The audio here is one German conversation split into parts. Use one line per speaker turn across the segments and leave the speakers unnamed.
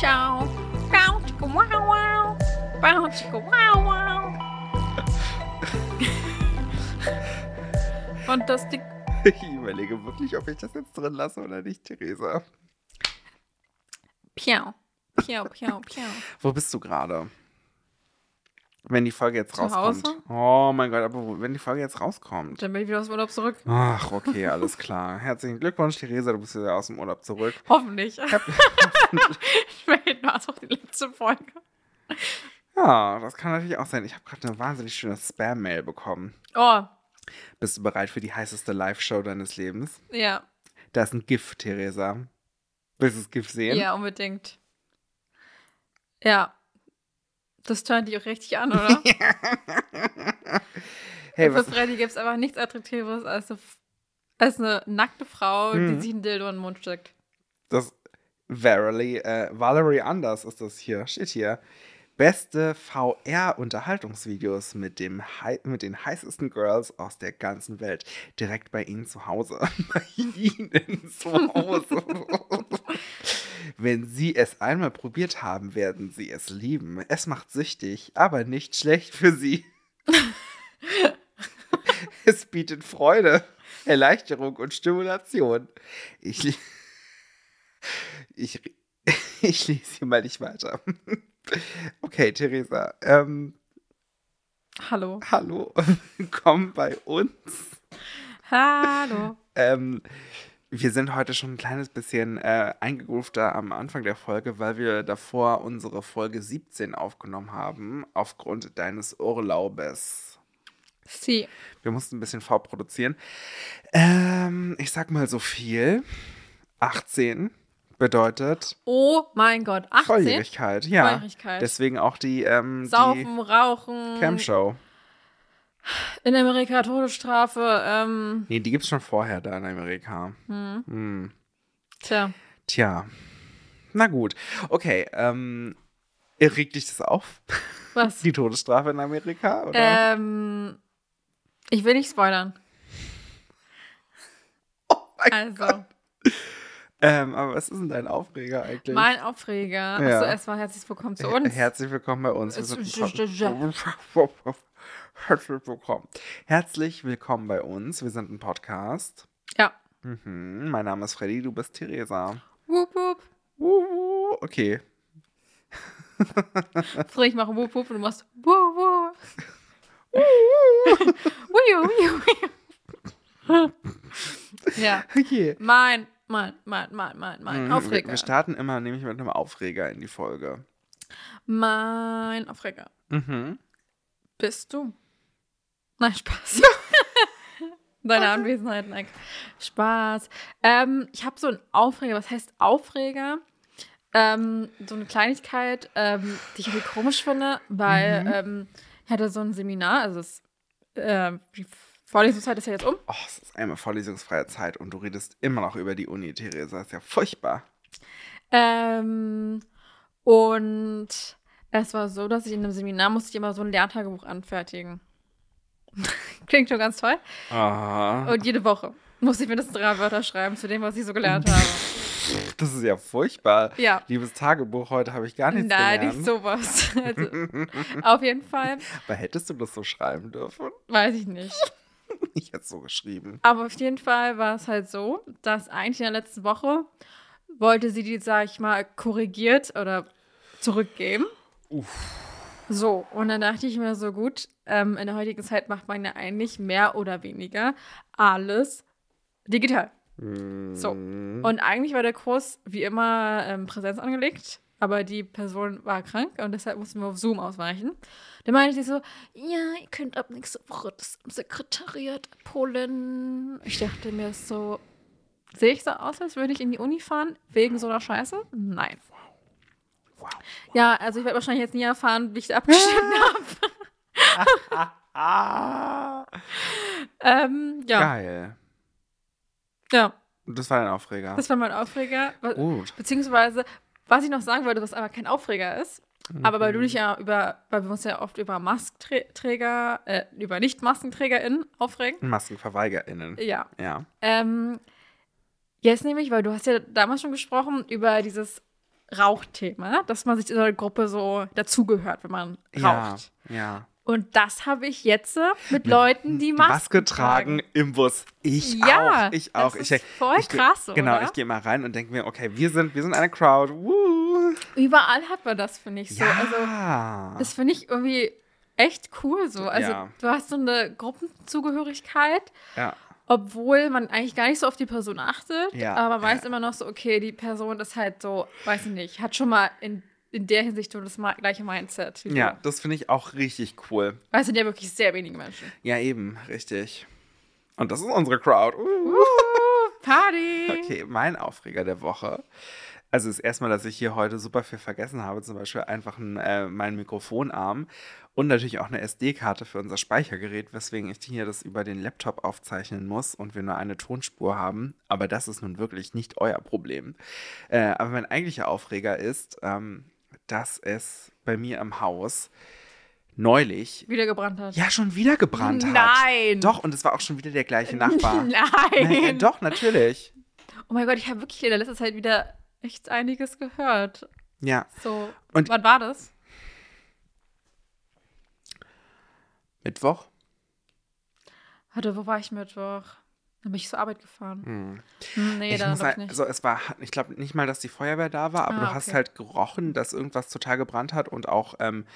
ciao. Ciao, chicka, wow, wow. Bow, chicka, wow, wow. Fantastik.
Ich überlege wirklich, ob ich das jetzt drin lasse oder nicht, Theresa.
Piau. Piau, piau, piau.
Wo bist du gerade? Wenn die Folge jetzt
Zu
rauskommt.
Hause?
Oh mein Gott, aber wenn die Folge jetzt rauskommt.
Dann bin ich wieder aus dem Urlaub zurück.
Ach, okay, alles klar. Herzlichen Glückwunsch, Theresa, du bist wieder aus dem Urlaub zurück.
Hoffentlich. Vielleicht war es auch die letzte Folge.
Ja, das kann natürlich auch sein. Ich habe gerade eine wahnsinnig schöne Spam-Mail bekommen.
Oh,
Bist du bereit für die heißeste Live-Show deines Lebens?
ja.
Da ist ein GIF, Theresa. Willst du das GIF sehen?
Ja, unbedingt. Ja. Das tönt dich auch richtig an, oder?
Hey,
Für
was?
Freddy gibt es einfach nichts Attraktiveres als eine, als eine nackte Frau,
Mhm.
die sich ein Dildo in den Mund steckt.
Das Verily, äh, Valerie Anders ist das hier. Steht hier. Beste VR-Unterhaltungsvideos mit, dem mit den heißesten Girls aus der ganzen Welt. Direkt bei Ihnen zu Hause. bei Ihnen zu Hause. Wenn Sie es einmal probiert haben, werden Sie es lieben. Es macht süchtig, aber nicht schlecht für Sie. es bietet Freude, Erleichterung und Stimulation. Ich, ich, ich lese hier mal nicht weiter. Okay, Theresa. Ähm,
Hallo.
hallo, willkommen bei uns.
Hallo.
Ähm, wir sind heute schon ein kleines bisschen äh, eingegroovter am Anfang der Folge, weil wir davor unsere Folge 17 aufgenommen haben, aufgrund deines Urlaubes.
Sie.
Wir mussten ein bisschen vorproduzieren. Ähm, ich sag mal so viel. 18 bedeutet
Oh mein Gott. 18?
Volljährigkeit. Ja.
Volljährigkeit.
Deswegen auch die, ähm,
Saufen, Rauchen.
die Cam-Show.
In Amerika Todesstrafe. Ähm,
Nee, die gibt's schon vorher da in Amerika. Hm.
tja.
Tja. Na gut. Okay, ähm, regt dich das auf?
Was?
Die Todesstrafe in Amerika? Oder?
ähm, ich will nicht spoilern.
oh mein
Also,
Ähm, aber was ist denn dein Aufreger eigentlich?
mein Aufreger.
Ja.
Achso, erstmal herzlich willkommen zu uns.
Herzlich willkommen bei uns. Herzlich willkommen. Herzlich willkommen bei uns. Wir sind ein Podcast.
Ja.
Mhm. Mein Name ist Freddy, du bist Theresa.
Wup, wup.
Uh, okay.
Früher ich mache wup, wup und du machst wup. Wuju, wuju, wuju. Ja.
Okay.
Mein, mein, mein, mein, mein, mein
Mhm, Wir,
Aufreger.
wir starten immer nämlich mit einem Aufreger in die Folge.
Mein Aufreger.
Mhm.
Bist du? Nein, Spaß. Deine Anwesenheit, nein. Spaß. Ähm, ich habe so einen Aufreger. Was heißt Aufreger? Ähm, so eine Kleinigkeit, ähm, die ich irgendwie komisch finde, weil
Mhm.
ähm, ich hatte so ein Seminar, also es, äh, die Vorlesungszeit ist ja jetzt um.
Oh, es ist einmal vorlesungsfreie Zeit und du redest immer noch über die Uni, Theresa. Das ist ja furchtbar.
Ähm, und es war so, dass ich in einem Seminar musste ich immer so ein Lerntagebuch anfertigen. Klingt schon ganz toll.
Ah,
Und jede Woche musste ich mindestens drei Wörter schreiben zu dem, was ich so gelernt habe.
das ist ja furchtbar.
Ja.
Liebes Tagebuch, heute habe ich gar nichts
Nein,
gelernt.
nicht sowas. Also, auf jeden Fall,
Aber hättest du das so schreiben dürfen?
weiß ich nicht.
Ich hätte es so geschrieben.
Aber auf jeden Fall war es halt so, dass eigentlich in der letzten Woche wollte sie die, sag ich mal, korrigiert oder zurückgeben. So, und dann dachte ich mir so, gut, ähm, in der heutigen Zeit macht man ja eigentlich mehr oder weniger alles digital. So.
Mhm.
Und eigentlich war der Kurs wie immer ähm, Präsenz angelegt, aber die Person war krank und deshalb mussten wir auf Zoom ausweichen. Dann meinte ich so, ja, ihr könnt ab nächste Woche das im Sekretariat abholen. Ich dachte mir so, sehe ich so aus, als würde ich in die Uni fahren wegen so einer Scheiße? Nein.
Wow.
Ja, also ich werde wahrscheinlich jetzt nie erfahren, wie ich da abgestimmt habe. Ähm, ja,
geil.
ja,
das war dein Aufreger.
das war mein Aufreger.
Gut.
Beziehungsweise, was ich noch sagen wollte, was aber kein Aufreger ist, aber weil du
Mhm.
dich ja über, weil wir uns ja oft über Maskträger, äh, über Nicht-MaskenträgerInnen aufregen.
MaskenverweigerInnen.
Ja.
Ja.
Ähm, jetzt nämlich, weil du hast ja damals schon gesprochen über dieses Rauchthema, dass man sich in einer Gruppe so dazugehört, wenn man
Ja,
raucht.
ja.
Und das habe ich jetzt äh, mit Leuten, die Masken,
Maske tragen im Bus. Ich
Ja,
auch. Ich auch.
das
ich,
ist voll
ich,
krass,
Genau,
oder?
ich gehe mal rein und denke mir, okay, wir sind, wir sind eine Crowd. Woo.
Überall hat man das, finde ich so. Also,
ja.
das finde ich irgendwie echt cool so. Also,
Ja.
du hast so eine Gruppenzugehörigkeit,
ja.
obwohl man eigentlich gar nicht so auf die Person achtet,
Ja.
aber man weiß immer noch so, okay, die Person ist halt so, weiß ich nicht, hat schon mal in, in der Hinsicht so das gleiche Mindset.
Ja,
Du.
das finde ich auch richtig cool.
Weil es sind ja wirklich sehr wenige Menschen.
Ja, eben, richtig. Und das ist unsere Crowd. Uh.
Party!
Okay, mein Aufreger der Woche. Also ist erstmal, dass ich hier heute super viel vergessen habe, zum Beispiel einfach ein, äh, meinen Mikrofonarm und natürlich auch eine SD-Karte für unser Speichergerät, weswegen ich hier das über den Laptop aufzeichnen muss und wir nur eine Tonspur haben. Aber das ist nun wirklich nicht euer Problem. Äh, aber mein eigentlicher Aufreger ist, ähm, dass es bei mir im Haus neulich
Wieder gebrannt hat.
ja schon wieder gebrannt hat.
Nein!
Doch, und es war auch schon wieder der gleiche Nachbar.
Nein!
Nein, äh, doch, natürlich.
Oh mein Gott, ich habe wirklich in der letzten Zeit wieder echt einiges gehört.
Ja.
So,
Und-
wann war das?
Mittwoch?
Warte, wo war ich Mittwoch? Dann bin ich zur Arbeit gefahren.
Hm.
Nee,
ich
dann
muss halt,
nicht.
also es war, ich glaube nicht mal, dass die Feuerwehr da war, aber
Ah,
du hast
okay.
halt gerochen, dass irgendwas total gebrannt hat und auch, ähm,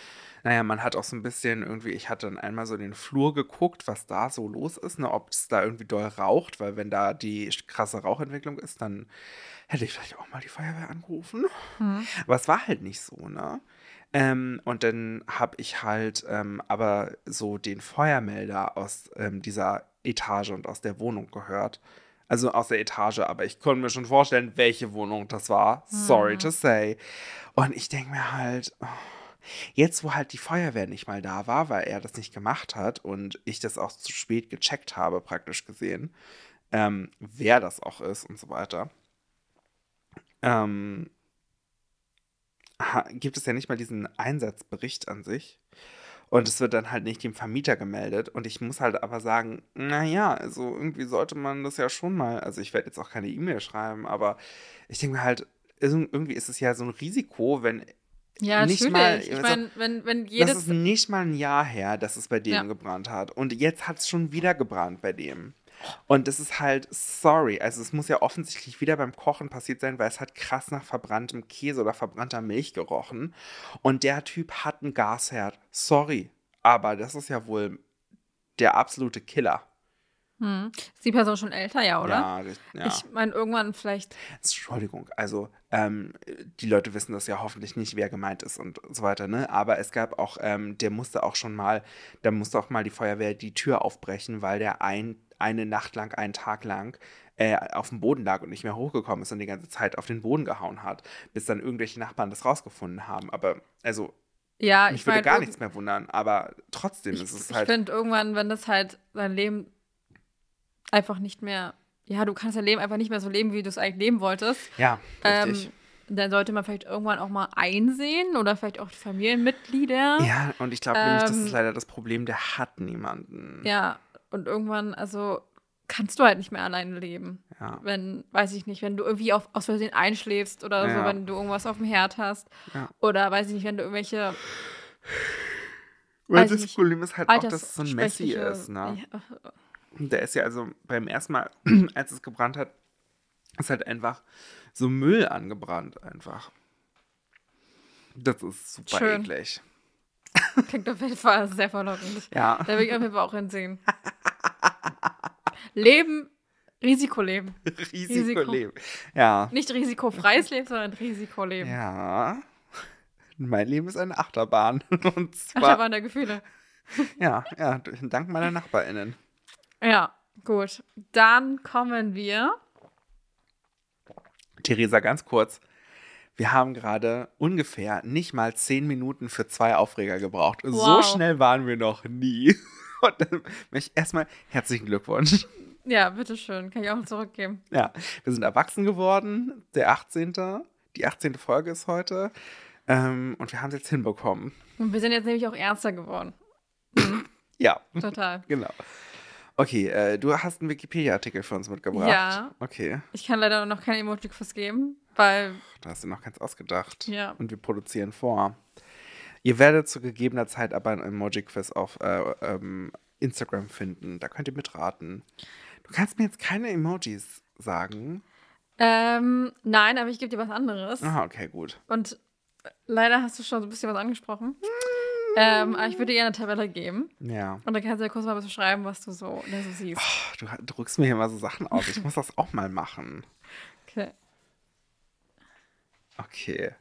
naja, man hat auch so ein bisschen irgendwie, ich hatte dann einmal so in den Flur geguckt, was da so los ist, ne, ob es da irgendwie doll raucht, weil wenn da die krasse Rauchentwicklung ist, dann hätte ich vielleicht auch mal die Feuerwehr angerufen.
Hm.
Aber es war halt nicht so, ne? Ähm, und dann habe ich halt ähm, aber so den Feuermelder aus ähm, dieser Etage und aus der Wohnung gehört. Also aus der Etage, aber ich konnte mir schon vorstellen, welche Wohnung das war. Sorry to say. Und ich denke mir halt, oh, jetzt wo halt die Feuerwehr nicht mal da war, weil er das nicht gemacht hat und ich das auch zu spät gecheckt habe, praktisch gesehen, ähm, wer das auch ist und so weiter. Ähm, gibt es ja nicht mal diesen Einsatzbericht an sich. Und es wird dann halt nicht dem Vermieter gemeldet. Und ich muss halt aber sagen, naja, also irgendwie sollte man das ja schon mal, also ich werde jetzt auch keine E-Mail schreiben, aber ich denke mir halt, irg- irgendwie ist es ja so ein Risiko, wenn
Ja,
nicht mal-
ich
also,
meine, wenn, wenn
das
jedes.
ist nicht mal ein Jahr her, dass es bei dem
Ja.
gebrannt hat. Und jetzt hat es schon wieder gebrannt bei dem. Und das ist halt, sorry, also es muss ja offensichtlich wieder beim Kochen passiert sein, weil es hat krass nach verbranntem Käse oder verbrannter Milch gerochen. Und der Typ hat einen Gasherd. Sorry, aber das ist ja wohl der absolute Killer.
Hm. Ist die Person schon älter, ja, oder?
Ja, ja.
Ich meine, irgendwann vielleicht.
Entschuldigung, also ähm, die Leute wissen das ja hoffentlich nicht, wer gemeint ist und so weiter, ne? Aber es gab auch, ähm, der musste auch schon mal, da musste auch mal die Feuerwehr die Tür aufbrechen, weil der ein, eine Nacht lang, einen Tag lang äh, auf dem Boden lag und nicht mehr hochgekommen ist und die ganze Zeit auf den Boden gehauen hat, bis dann irgendwelche Nachbarn das rausgefunden haben. Aber also,
Ja,
mich
ich
würde
meine,
gar nichts mehr wundern, aber trotzdem
Ich,
ist es
ich
halt.
finde irgendwann, wenn das halt sein Leben einfach nicht mehr. Ja, du kannst dein Leben einfach nicht mehr so leben, wie du es eigentlich leben wolltest.
Ja,
Ähm,
richtig.
dann sollte man vielleicht irgendwann auch mal einsehen oder vielleicht auch die Familienmitglieder.
ja, und ich glaube nämlich, das
ähm,
ist leider das Problem, der hat niemanden.
Ja, und irgendwann, also kannst du halt nicht mehr alleine leben.
Ja.
Wenn, weiß ich nicht, wenn du irgendwie auf, aus Versehen einschläfst oder so,
Ja.
wenn du irgendwas auf dem Herd hast.
Ja.
Oder weiß ich nicht, wenn du irgendwelche
Weil das
nicht,
Problem ist halt auch, dass es so ein Messi ist, ne? Der ist ja also beim ersten Mal, als es gebrannt hat, ist halt einfach so Müll angebrannt einfach. Das ist super
Schön.
eklig.
klingt auf jeden Fall sehr verlockend.
Ja.
Da will ich auf jeden Fall auch hinsehen. Leben, Risikoleben.
Risikoleben. Ja.
Nicht risikofreies Leben, sondern Risikoleben.
Ja. Mein Leben ist eine Achterbahn. Und zwar,
waren der Gefühle.
ja, ja, dank meiner NachbarInnen.
Ja, gut. Dann kommen wir.
Theresa, ganz kurz. Wir haben gerade ungefähr nicht mal zehn Minuten für zwei Aufreger gebraucht. So
Wow.
schnell waren wir noch nie. Und dann möchte ich erstmal herzlichen Glückwunsch.
Ja, bitteschön. Kann ich auch zurückgeben.
Ja, wir sind erwachsen geworden. Der 18. Die 18. Folge ist heute. Ähm, und wir haben es jetzt hinbekommen.
Und wir sind jetzt nämlich auch ernster geworden.
Ja,
Total.
genau. Okay, äh, du hast einen Wikipedia-Artikel für uns mitgebracht.
Ja.
Okay.
Ich kann leider noch keine Emoji-Quiz geben. Weil.
Da hast du noch ganz ausgedacht.
Ja.
Und wir produzieren vor. Ihr werdet zu gegebener Zeit aber ein Emoji-Quiz auf äh, ähm, Instagram finden. Da könnt ihr mitraten. Du kannst mir jetzt keine Emojis sagen.
Ähm, nein, aber ich gebe dir was anderes.
Ah, okay, gut.
Und leider hast du schon so ein bisschen was angesprochen. Ähm, aber ich würde dir eine Tabelle geben.
Ja.
Und dann kannst du ja kurz mal beschreiben, was du so, da so siehst.
Oh, du drückst mir hier mal so Sachen aus. Ich muss das auch mal machen.
Okay.
Okay.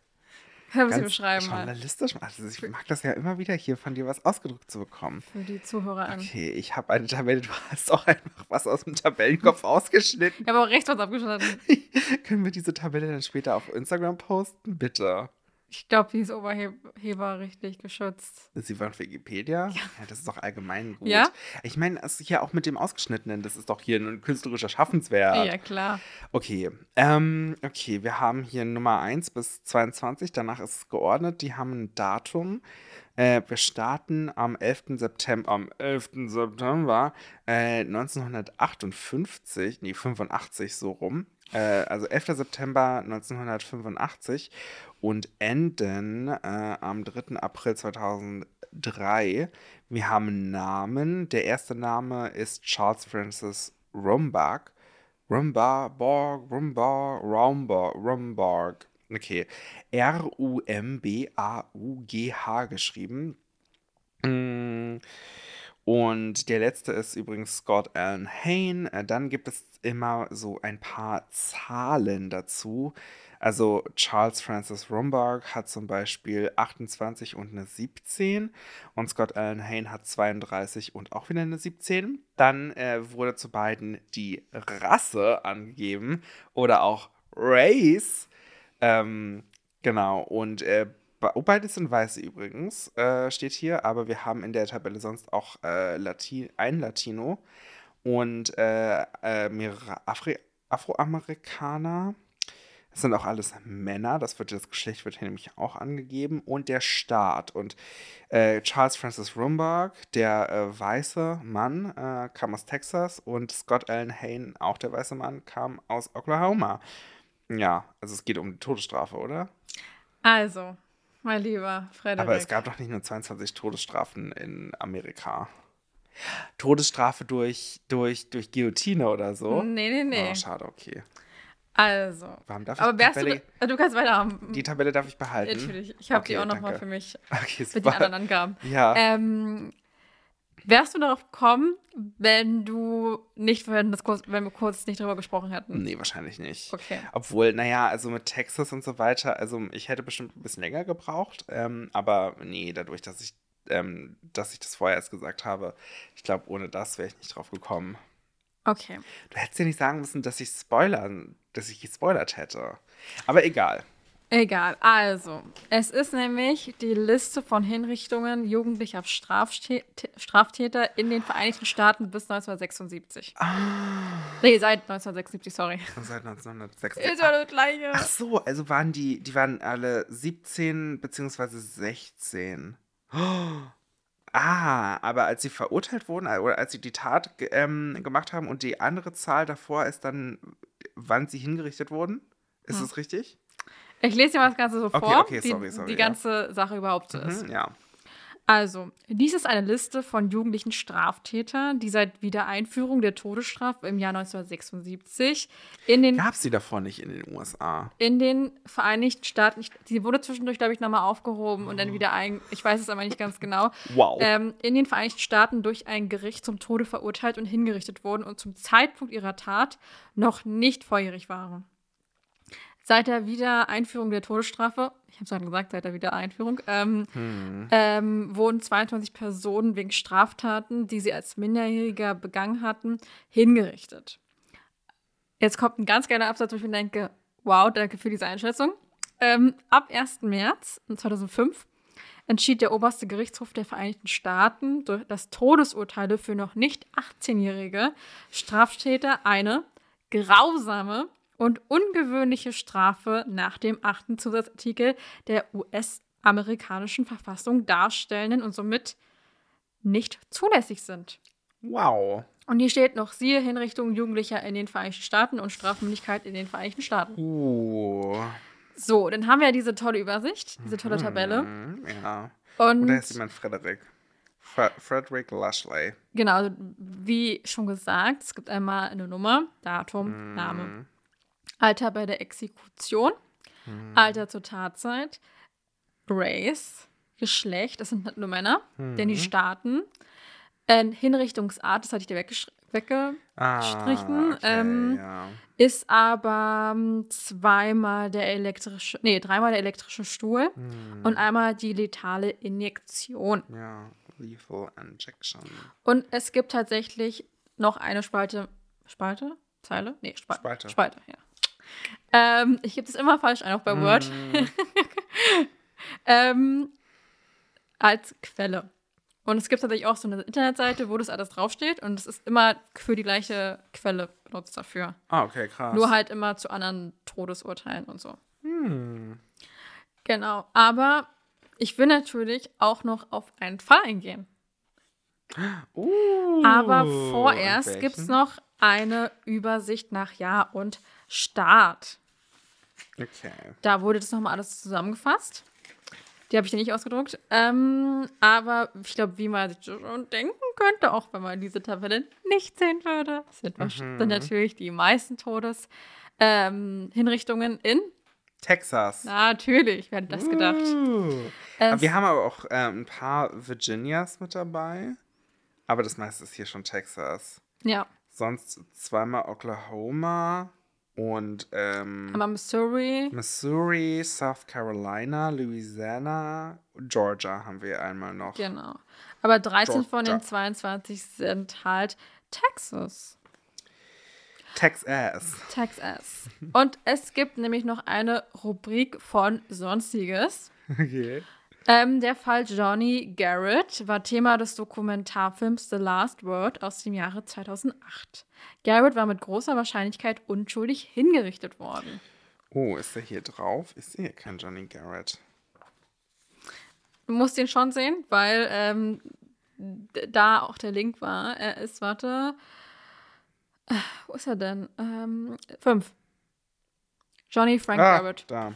Hör, was
Ganz
sie beschreiben
journalistisch. Also ich mag das ja immer wieder hier von dir was ausgedrückt zu bekommen.
Für die Zuhörer an.
Okay, ich habe eine Tabelle. Du hast auch einfach was aus dem Tabellenkopf ausgeschnitten.
Ich habe auch rechts was abgeschnitten.
Können wir diese Tabelle dann später auf Instagram posten? Bitte.
Ich glaube, die ist oberheberrechtlich geschützt.
Ist sie von Wikipedia? Ja. das ist doch allgemein gut.
Ja?
Ich meine, das ist hier auch mit dem Ausgeschnittenen, das ist doch hier ein künstlerischer Schaffenswert.
Ja, klar.
Okay, ähm, okay, wir haben hier Nummer 1 bis 22, danach ist es geordnet, die haben ein Datum. Äh, wir starten am 11. September, am 11. September äh, 1958, nee, 85 so rum. Äh, also 11. September 1985 und enden äh, am 3. April 2003. Wir haben Namen. Der erste Name ist Charles Francis Rombach. Rumbarg, Rumbarg, Rumbarg, Rumbarg. Okay. R-U-M-B-A-U-G-H geschrieben. Mm. Und der letzte ist übrigens Scott Allen Hain. Äh, dann gibt es immer so ein paar Zahlen dazu. Also Charles Francis Rombark hat zum Beispiel 28 und eine 17 und Scott Allen Hain hat 32 und auch wieder eine 17. Dann äh, wurde zu beiden die Rasse angegeben oder auch Race. Ähm, genau, und äh, beides sind Weiße übrigens, äh, steht hier, aber wir haben in der Tabelle sonst auch äh, Lati ein Latino und äh, äh mehrere Afri Afroamerikaner. Das sind auch alles Männer, das wird das Geschlecht wird hier nämlich auch angegeben und der Staat und äh, Charles Francis Rumbarg, der äh, weiße Mann, äh, kam aus Texas und Scott Allen Hain, auch der weiße Mann, kam aus Oklahoma. Ja, also es geht um die Todesstrafe, oder?
Also, mein lieber Frederik.
Aber es gab doch nicht nur 22 Todesstrafen in Amerika. Todesstrafe durch, durch, durch Guillotine oder so?
Nee, nee, nee.
Oh, schade, okay.
Also.
Warum darf
aber
ich
wärst
Tabelle,
du, du kannst weiterhaben.
Die Tabelle darf ich behalten.
Natürlich. Ich habe
Okay,
die auch nochmal für mich.
Okay,
Für die
super.
anderen Angaben.
Ja.
Ähm, wärst du darauf gekommen, wenn du nicht vorhin das kurz, wenn wir kurz nicht drüber gesprochen hätten?
Nee, wahrscheinlich nicht.
Okay.
Obwohl, naja, also mit Texas und so weiter, also ich hätte bestimmt ein bisschen länger gebraucht, ähm, aber nee, dadurch, dass ich, ähm, dass ich das vorher erst gesagt habe, ich glaube, ohne das wäre ich nicht drauf gekommen.
Okay.
Du hättest ja nicht sagen müssen, dass ich spoilern, dass ich gespoilert hätte. Aber egal.
Egal. Also, es ist nämlich die Liste von Hinrichtungen jugendlicher Straftä Straftäter in den Vereinigten Staaten bis 1976.
Ah.
Nee, seit 1976, sorry.
Seit 1906.
Ist ja das gleiche.
Ach so, also waren die, die waren alle 17 beziehungsweise 16. Oh. Ah, aber als sie verurteilt wurden, äh, oder als sie die Tat ähm, gemacht haben und die andere Zahl davor ist dann, wann sie hingerichtet wurden? Ist
Hm.
das richtig?
Ich lese dir mal das Ganze so
Okay,
vor,
okay, sorry, sorry,
die
ja.
ganze Sache überhaupt so ist.
Mhm, ja.
Also, dies ist eine Liste von jugendlichen Straftätern, die seit Wiedereinführung der Todesstrafe im Jahr 1976 in den,
Gab es die davor nicht in den USA?
in den Vereinigten Staaten, die wurde zwischendurch, glaube ich, nochmal aufgehoben und dann wieder ein, ich weiß es aber nicht ganz genau,
Wow.
ähm, in den Vereinigten Staaten durch ein Gericht zum Tode verurteilt und hingerichtet wurden und zum Zeitpunkt ihrer Tat noch nicht volljährig waren. Seit der Wiedereinführung der Todesstrafe, ich habe es gerade gesagt, seit der Wiedereinführung, ähm,
Hm.
ähm, wurden 22 Personen wegen Straftaten, die sie als Minderjähriger begangen hatten, hingerichtet. Jetzt kommt ein ganz geiler Absatz, wo ich mir denke, wow, danke für diese Einschätzung. Ähm, ab 1. März 2005 entschied der oberste Gerichtshof der Vereinigten Staaten, durch das Todesurteile für noch nicht 18-jährige Straftäter eine grausame und ungewöhnliche Strafe nach dem achten Zusatzartikel der US-amerikanischen Verfassung darstellenden und somit nicht zulässig sind.
Wow.
Und hier steht noch, siehe Hinrichtung Jugendlicher in den Vereinigten Staaten und Strafmündigkeit in den Vereinigten Staaten.
Uh.
So, dann haben wir ja diese tolle Übersicht, diese tolle Tabelle.
Mhm, ja.
Und
Oder ist jemand Frederik? Fre Frederick Lashley.
genau, also wie schon gesagt, es gibt einmal eine Nummer, Datum,
Mhm.
Name, Alter bei der Exekution,
Mhm.
Alter zur Tatzeit, Race, Geschlecht, das sind nur Männer,
Mhm.
denn die Staaten, äh, Hinrichtungsart, das hatte ich dir weggesch wegge
Ah, okay,
ähm,
ja.
ist aber ähm, zweimal der elektrische, nee, dreimal der elektrische Stuhl
Mhm.
und einmal die letale Injektion.
Ja, Lethal Injection.
Und es gibt tatsächlich noch eine Spalte, Spalte? Zeile? Nee, Spa
Spalte.
Spalte, ja. Ähm, ich gebe es immer falsch ein, auch bei Word.
Mhm.
ähm, als Quelle. Und es gibt tatsächlich auch so eine Internetseite, wo das alles draufsteht und es ist immer für die gleiche Quelle benutzt dafür.
Ah, okay, krass.
Nur halt immer zu anderen Todesurteilen und so.
Hm.
Genau. Aber ich will natürlich auch noch auf einen Fall eingehen.
Uh,
Aber vorerst gibt es noch eine Übersicht nach Jahr und Start.
Okay.
Da wurde das nochmal alles zusammengefasst. Die habe ich dir nicht ausgedruckt. Ähm, aber ich glaube, wie man sich schon denken könnte, auch wenn man diese Tabelle nicht sehen würde, sind, wahrsch- sind natürlich die meisten Todes ähm, in.
Texas.
Natürlich, wer hätte das gedacht.
Uh. Wir haben aber auch ähm, ein paar Virginias mit dabei. Aber das meiste ist hier schon Texas.
ja,
Sonst zweimal Oklahoma und ähm,
einmal Missouri.
Missouri, South Carolina, Louisiana, Georgia haben wir einmal noch.
Genau. Aber 13 von den
Georgia.
22 sind halt Texas.
Texas.
Texas. Und es gibt nämlich noch eine Rubrik von Sonstiges.
Okay.
Ähm, der Fall Johnny Garrett war Thema des Dokumentarfilms The Last Word aus dem Jahre 2008. Garrett war mit großer Wahrscheinlichkeit unschuldig hingerichtet worden.
Oh, ist der hier drauf? Ich sehe kein Johnny Garrett.
Du musst ihn schon sehen, weil ähm, da auch der Link war. Er ist, warte, äh, wo ist er denn? Ähm, fünf. Johnny Frank
ah,
Garrett.
da.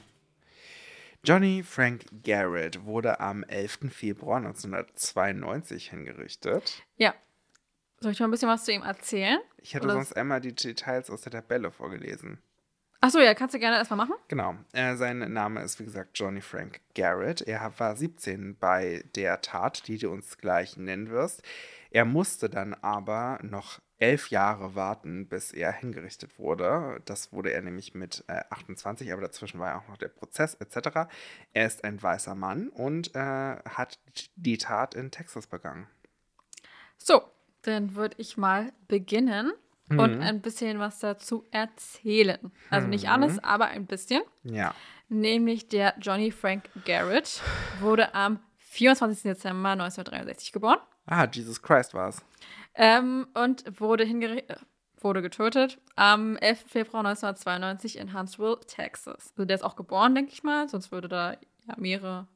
Johnny Frank Garrett wurde am 11. Februar 1992 hingerichtet.
Ja. Soll ich mal ein bisschen was zu ihm erzählen?
Ich hätte
Oder-
sonst einmal die Details aus der Tabelle vorgelesen.
Achso, ja, kannst du gerne erstmal machen.
Genau. Äh, sein Name ist, wie gesagt, Johnny Frank Garrett. Er war 17 bei der Tat, die du uns gleich nennen wirst. Er musste dann aber noch elf Jahre warten, bis er hingerichtet wurde. Das wurde er nämlich mit äh, 28, aber dazwischen war ja auch noch der Prozess etc. Er ist ein weißer Mann und äh, hat die Tat in Texas begangen.
So, dann würde ich mal beginnen und ein bisschen was dazu erzählen. Also nicht alles, aber ein bisschen.
Ja.
Nämlich der Johnny Frank Garrett wurde am 24. Dezember 1963 geboren
Ah, Jesus Christ war es.
Ähm, und wurde, wurde getötet am 11. Februar 1992 in Huntsville, Texas. Also der ist auch geboren, denke ich mal, sonst würde da ja mehrere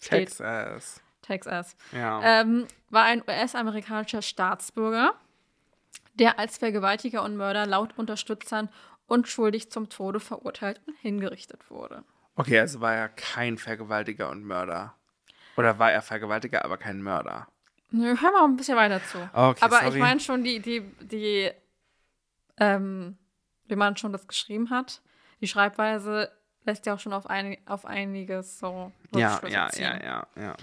steht.
Texas.
Texas.
Ja.
Ähm, war ein US-amerikanischer Staatsbürger, der als Vergewaltiger und Mörder laut Unterstützern unschuldig zum Tode verurteilt und hingerichtet wurde.
Okay, also war er kein Vergewaltiger und Mörder. Oder war er Vergewaltiger, aber kein Mörder?
Nö, hör mal ein bisschen weiter zu.
Okay,
Aber
sorry.
ich meine schon, die, die, die, ähm, wie man schon das geschrieben hat, die Schreibweise lässt ja auch schon auf, ein, auf einiges so
Ja, ja,
ziehen.
ja, ja, ja.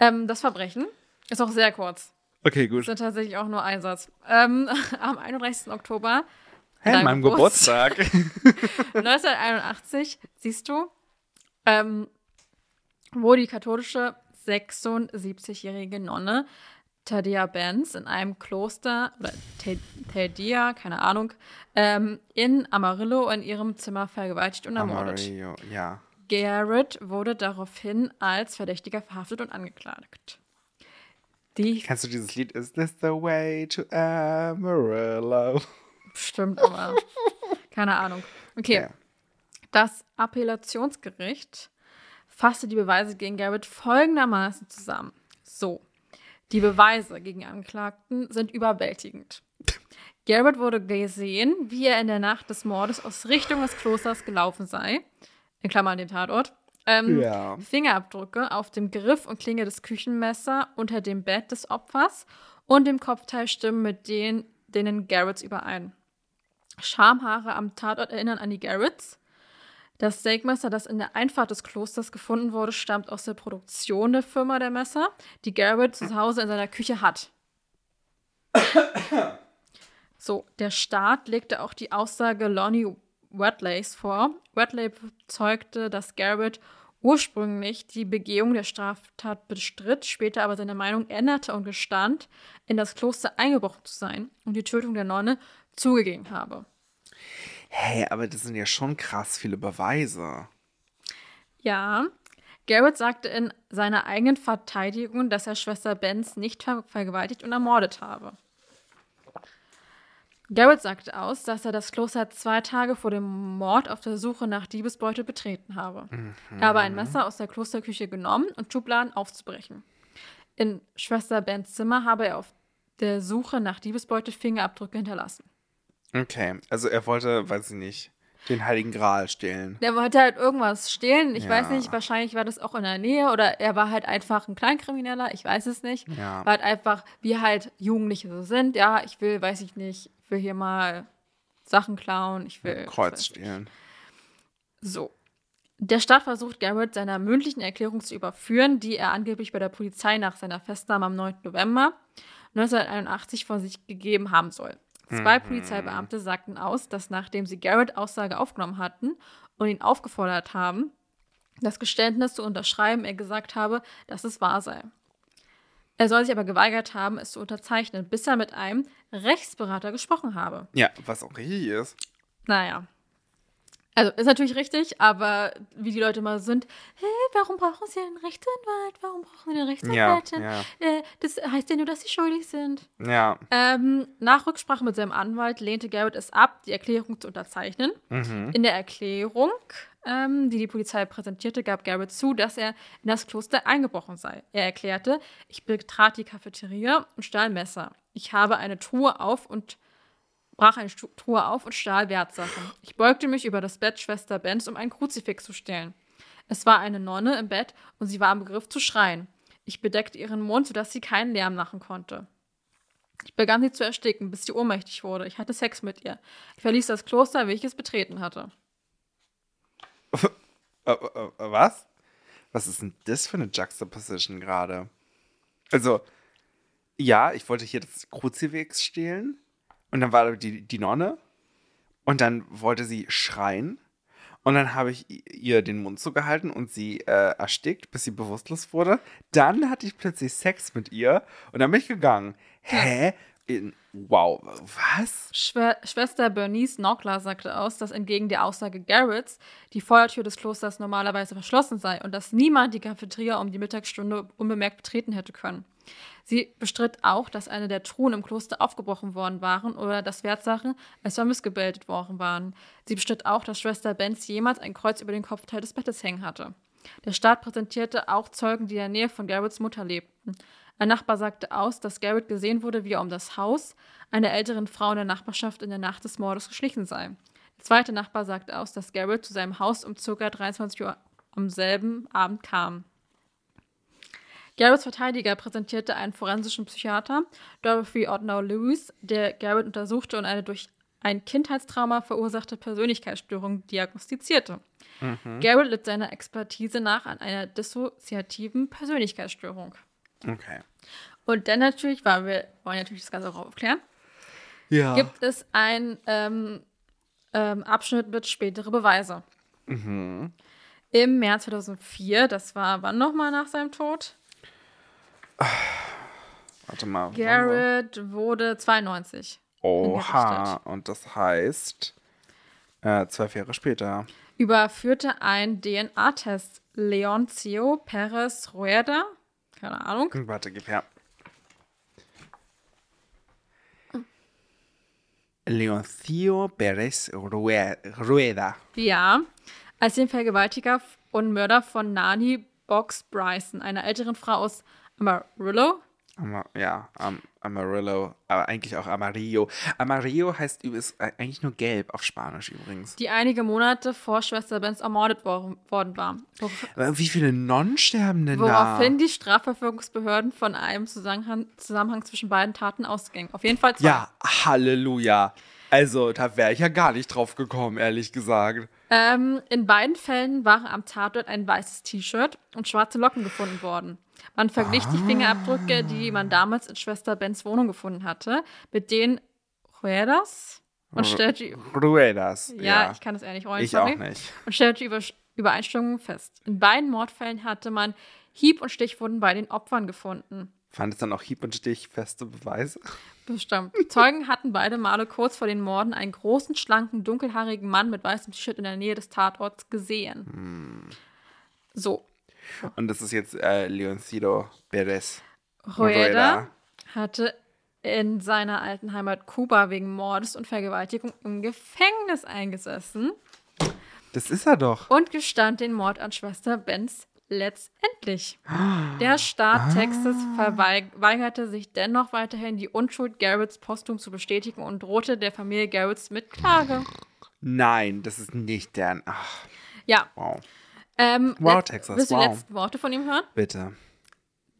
Ähm, das Verbrechen ist auch sehr kurz.
Okay, gut.
Sind tatsächlich auch nur ein Satz. Ähm, am 31. Oktober dein
an meinem
Geburtstag.
Geburtstag.
1981, siehst du, ähm, wo die katholische 76-jährige Nonne Tadia Benz in einem Kloster, oder Tadia, keine Ahnung, ähm, in Amarillo in ihrem Zimmer vergewaltigt und ermordet.
Amarillo, ja.
Garrett wurde daraufhin als Verdächtiger verhaftet und angeklagt. Die
Kennst du dieses Lied? Is this the way to Amarillo?
Stimmt, aber keine Ahnung. Okay.
Ja.
Das Appellationsgericht fasste die Beweise gegen Garrett folgendermaßen zusammen. So. Die Beweise gegen Anklagten sind überwältigend. Garrett wurde gesehen, wie er in der Nacht des Mordes aus Richtung des Klosters gelaufen sei, in Klammern den Tatort. Ähm,
Ja.
Fingerabdrücke auf dem Griff und Klinge des Küchenmesser unter dem Bett des Opfers und dem Kopfteil stimmen mit denen, denen Garretts überein. Schamhaare am Tatort erinnern an die Garretts. Das Steakmesser, das in der Einfahrt des Klosters gefunden wurde, stammt aus der Produktion der Firma der Messer, die Garrett zu Hause in seiner Küche hat. So, der Staat legte auch die Aussage Lonnie Wetleys vor. Wetley bezeugte, dass Garrett ursprünglich die Begehung der Straftat bestritt, später aber seine Meinung änderte und gestand, in das Kloster eingebrochen zu sein und die Tötung der Nonne zugegeben habe.
Hey, aber das sind ja schon krass viele Beweise.
Ja, Garrett sagte in seiner eigenen Verteidigung, dass er Schwester Benz nicht ver vergewaltigt und ermordet habe. Garrett sagte aus, dass er das Kloster zwei Tage vor dem Mord auf der Suche nach Diebesbeute betreten habe. Er habe ein Messer aus der Klosterküche genommen und Schubladen aufzubrechen. In Schwester Bens Zimmer habe er auf der Suche nach Diebesbeute Fingerabdrücke hinterlassen.
Okay, also er wollte, weiß ich nicht, den Heiligen Gral stehlen.
Der wollte halt irgendwas stehlen. Ich
Ja.
weiß nicht, wahrscheinlich war das auch in der Nähe oder er war halt einfach ein Kleinkrimineller. Ich weiß es nicht.
Ja.
War halt einfach, wie halt Jugendliche so sind. Ja, ich will, weiß ich nicht, will hier mal Sachen klauen. Ich will.
Kreuz
ich.
stehlen.
So. Der Staat versucht, Garrett seiner mündlichen Erklärung zu überführen, die er angeblich bei der Polizei nach seiner Festnahme am 9. November 1981 von sich gegeben haben soll. Zwei Polizeibeamte sagten aus, dass nachdem sie Garrett Aussage aufgenommen hatten und ihn aufgefordert haben, das Geständnis zu unterschreiben, er gesagt habe, dass es wahr sei. Er soll sich aber geweigert haben, es zu unterzeichnen, bis er mit einem Rechtsberater gesprochen habe.
Ja, was auch richtig ist.
Naja. Also ist natürlich richtig, aber wie die Leute mal sind, hä, warum brauchen sie einen Rechtsanwalt? Warum brauchen sie eine Rechtsanwältin?
ja.
Äh, das heißt ja nur, dass sie schuldig sind.
Ja.
Ähm, nach Rücksprache mit seinem Anwalt lehnte Garrett es ab, die Erklärung zu unterzeichnen.
Mhm.
In der Erklärung, ähm, die die Polizei präsentierte, gab Garrett zu, dass er in das Kloster eingebrochen sei. Er erklärte, ich betrat die Cafeteria und stahl Messer. Ich habe eine Truhe auf und brach eine Truhe auf und stahl Wertsachen. Ich beugte mich über das Bett Schwester Benz, um ein Kruzifix zu stellen. Es war eine Nonne im Bett und sie war im Begriff zu schreien. Ich bedeckte ihren Mund, sodass sie keinen Lärm machen konnte. Ich begann sie zu ersticken, bis sie ohnmächtig wurde. Ich hatte Sex mit ihr. Ich verließ das Kloster, wie ich es betreten hatte.
Äh, äh, äh, was? Was ist denn das für eine Juxtaposition gerade? Also, ja, ich wollte hier das Kruzifix stehlen. Und dann war da die, die Nonne. Und dann wollte sie schreien. Und dann habe ich ihr den Mund zugehalten und sie äh, erstickt, bis sie bewusstlos wurde. Dann hatte ich plötzlich Sex mit ihr. Und dann bin ich gegangen. Hä? In, wow, was?
Schwer Schwester Bernice Knockler sagte aus, dass entgegen der Aussage Garretts die Feuertür des Klosters normalerweise verschlossen sei und dass niemand die Cafeteria um die Mittagsstunde unbemerkt betreten hätte können. Sie bestritt auch, dass eine der Truhen im Kloster aufgebrochen worden waren oder dass Wertsachen als vermisst gebildet worden waren. Sie bestritt auch, dass Schwester Benz jemals ein Kreuz über den Kopfteil des Bettes hängen hatte. Der Staat präsentierte auch Zeugen, die in der Nähe von Garretts Mutter lebten. Ein Nachbar sagte aus, dass Garrett gesehen wurde, wie er um das Haus einer älteren Frau in der Nachbarschaft in der Nacht des Mordes geschlichen sei. Der zweite Nachbar sagte aus, dass Garrett zu seinem Haus um ca. 23 Uhr am selben Abend kam. Garretts Verteidiger präsentierte einen forensischen Psychiater, Dorothy Otnow Lewis, der Garrett untersuchte und eine durch ein Kindheitstrauma verursachte Persönlichkeitsstörung diagnostizierte. Garrett litt seiner Expertise nach an einer dissoziativen Persönlichkeitsstörung.
Okay.
Und dann natürlich, weil wir wollen natürlich das Ganze auch aufklären,
Ja.
gibt es einen ähm, ähm, Abschnitt mit spätere Beweise.
Mhm.
Im März 2004, das war wann nochmal nach seinem Tod?
Warte mal.
Garrett wurde 92.
Oha. Und das heißt, äh, zwölf Jahre später.
Überführte ein DNA-Test Leoncio Perez Rueda, keine Ahnung,
Warte, gib her. Leoncio Perez Rue- Rueda.
Ja, als den Vergewaltiger und Mörder von Nani Box Bryson, einer älteren Frau aus Amarillo,
Ama ja, Am Amarillo, aber eigentlich auch Amarillo. Amarillo heißt ist eigentlich nur gelb auf Spanisch übrigens.
Die einige Monate vor Schwester Benz ermordet wor worden war.
Wie viele Nonnen sterben denn
Woraufhin die Strafverfolgungsbehörden von einem Zusammenhang, Zusammenhang zwischen beiden Taten ausgingen. Auf jeden Fall zwei.
Ja, Halleluja. Also, da wäre ich ja gar nicht drauf gekommen, ehrlich gesagt.
Ähm, in beiden Fällen waren am Tatort ein weißes T-Shirt und schwarze Locken gefunden worden. Man verglich ah. die Fingerabdrücke, die man damals in Schwester Bens Wohnung gefunden hatte, mit denen Ruedas und stellte
Ruedas.
Ja, ja, ich kann das eher nicht
rollen. Ich sorry. auch nicht.
Und stellte Über Übereinstimmungen fest. In beiden Mordfällen hatte man Hieb- und Stichwunden bei den Opfern gefunden.
Fand es dann auch Hieb- und Stichfeste Beweise?
Bestimmt. Zeugen hatten beide Male kurz vor den Morden einen großen, schlanken, dunkelhaarigen Mann mit weißem T-Shirt in der Nähe des Tatorts gesehen. Hm. So.
Und das ist jetzt äh, Leoncido Perez.
Rueda hatte in seiner alten Heimat Kuba wegen Mordes und Vergewaltigung im Gefängnis eingesessen.
Das ist er doch.
Und gestand den Mord an Schwester Benz letztendlich. Der Staat ah. Texas verweigerte sich dennoch weiterhin, die Unschuld Garretts posthum zu bestätigen und drohte der Familie Garretts mit Klage.
Nein, das ist nicht deren. Ach.
Ja.
Wow.
Ähm,
wow, Texas.
Willst du
wow.
die letzten Worte von ihm hören?
Bitte.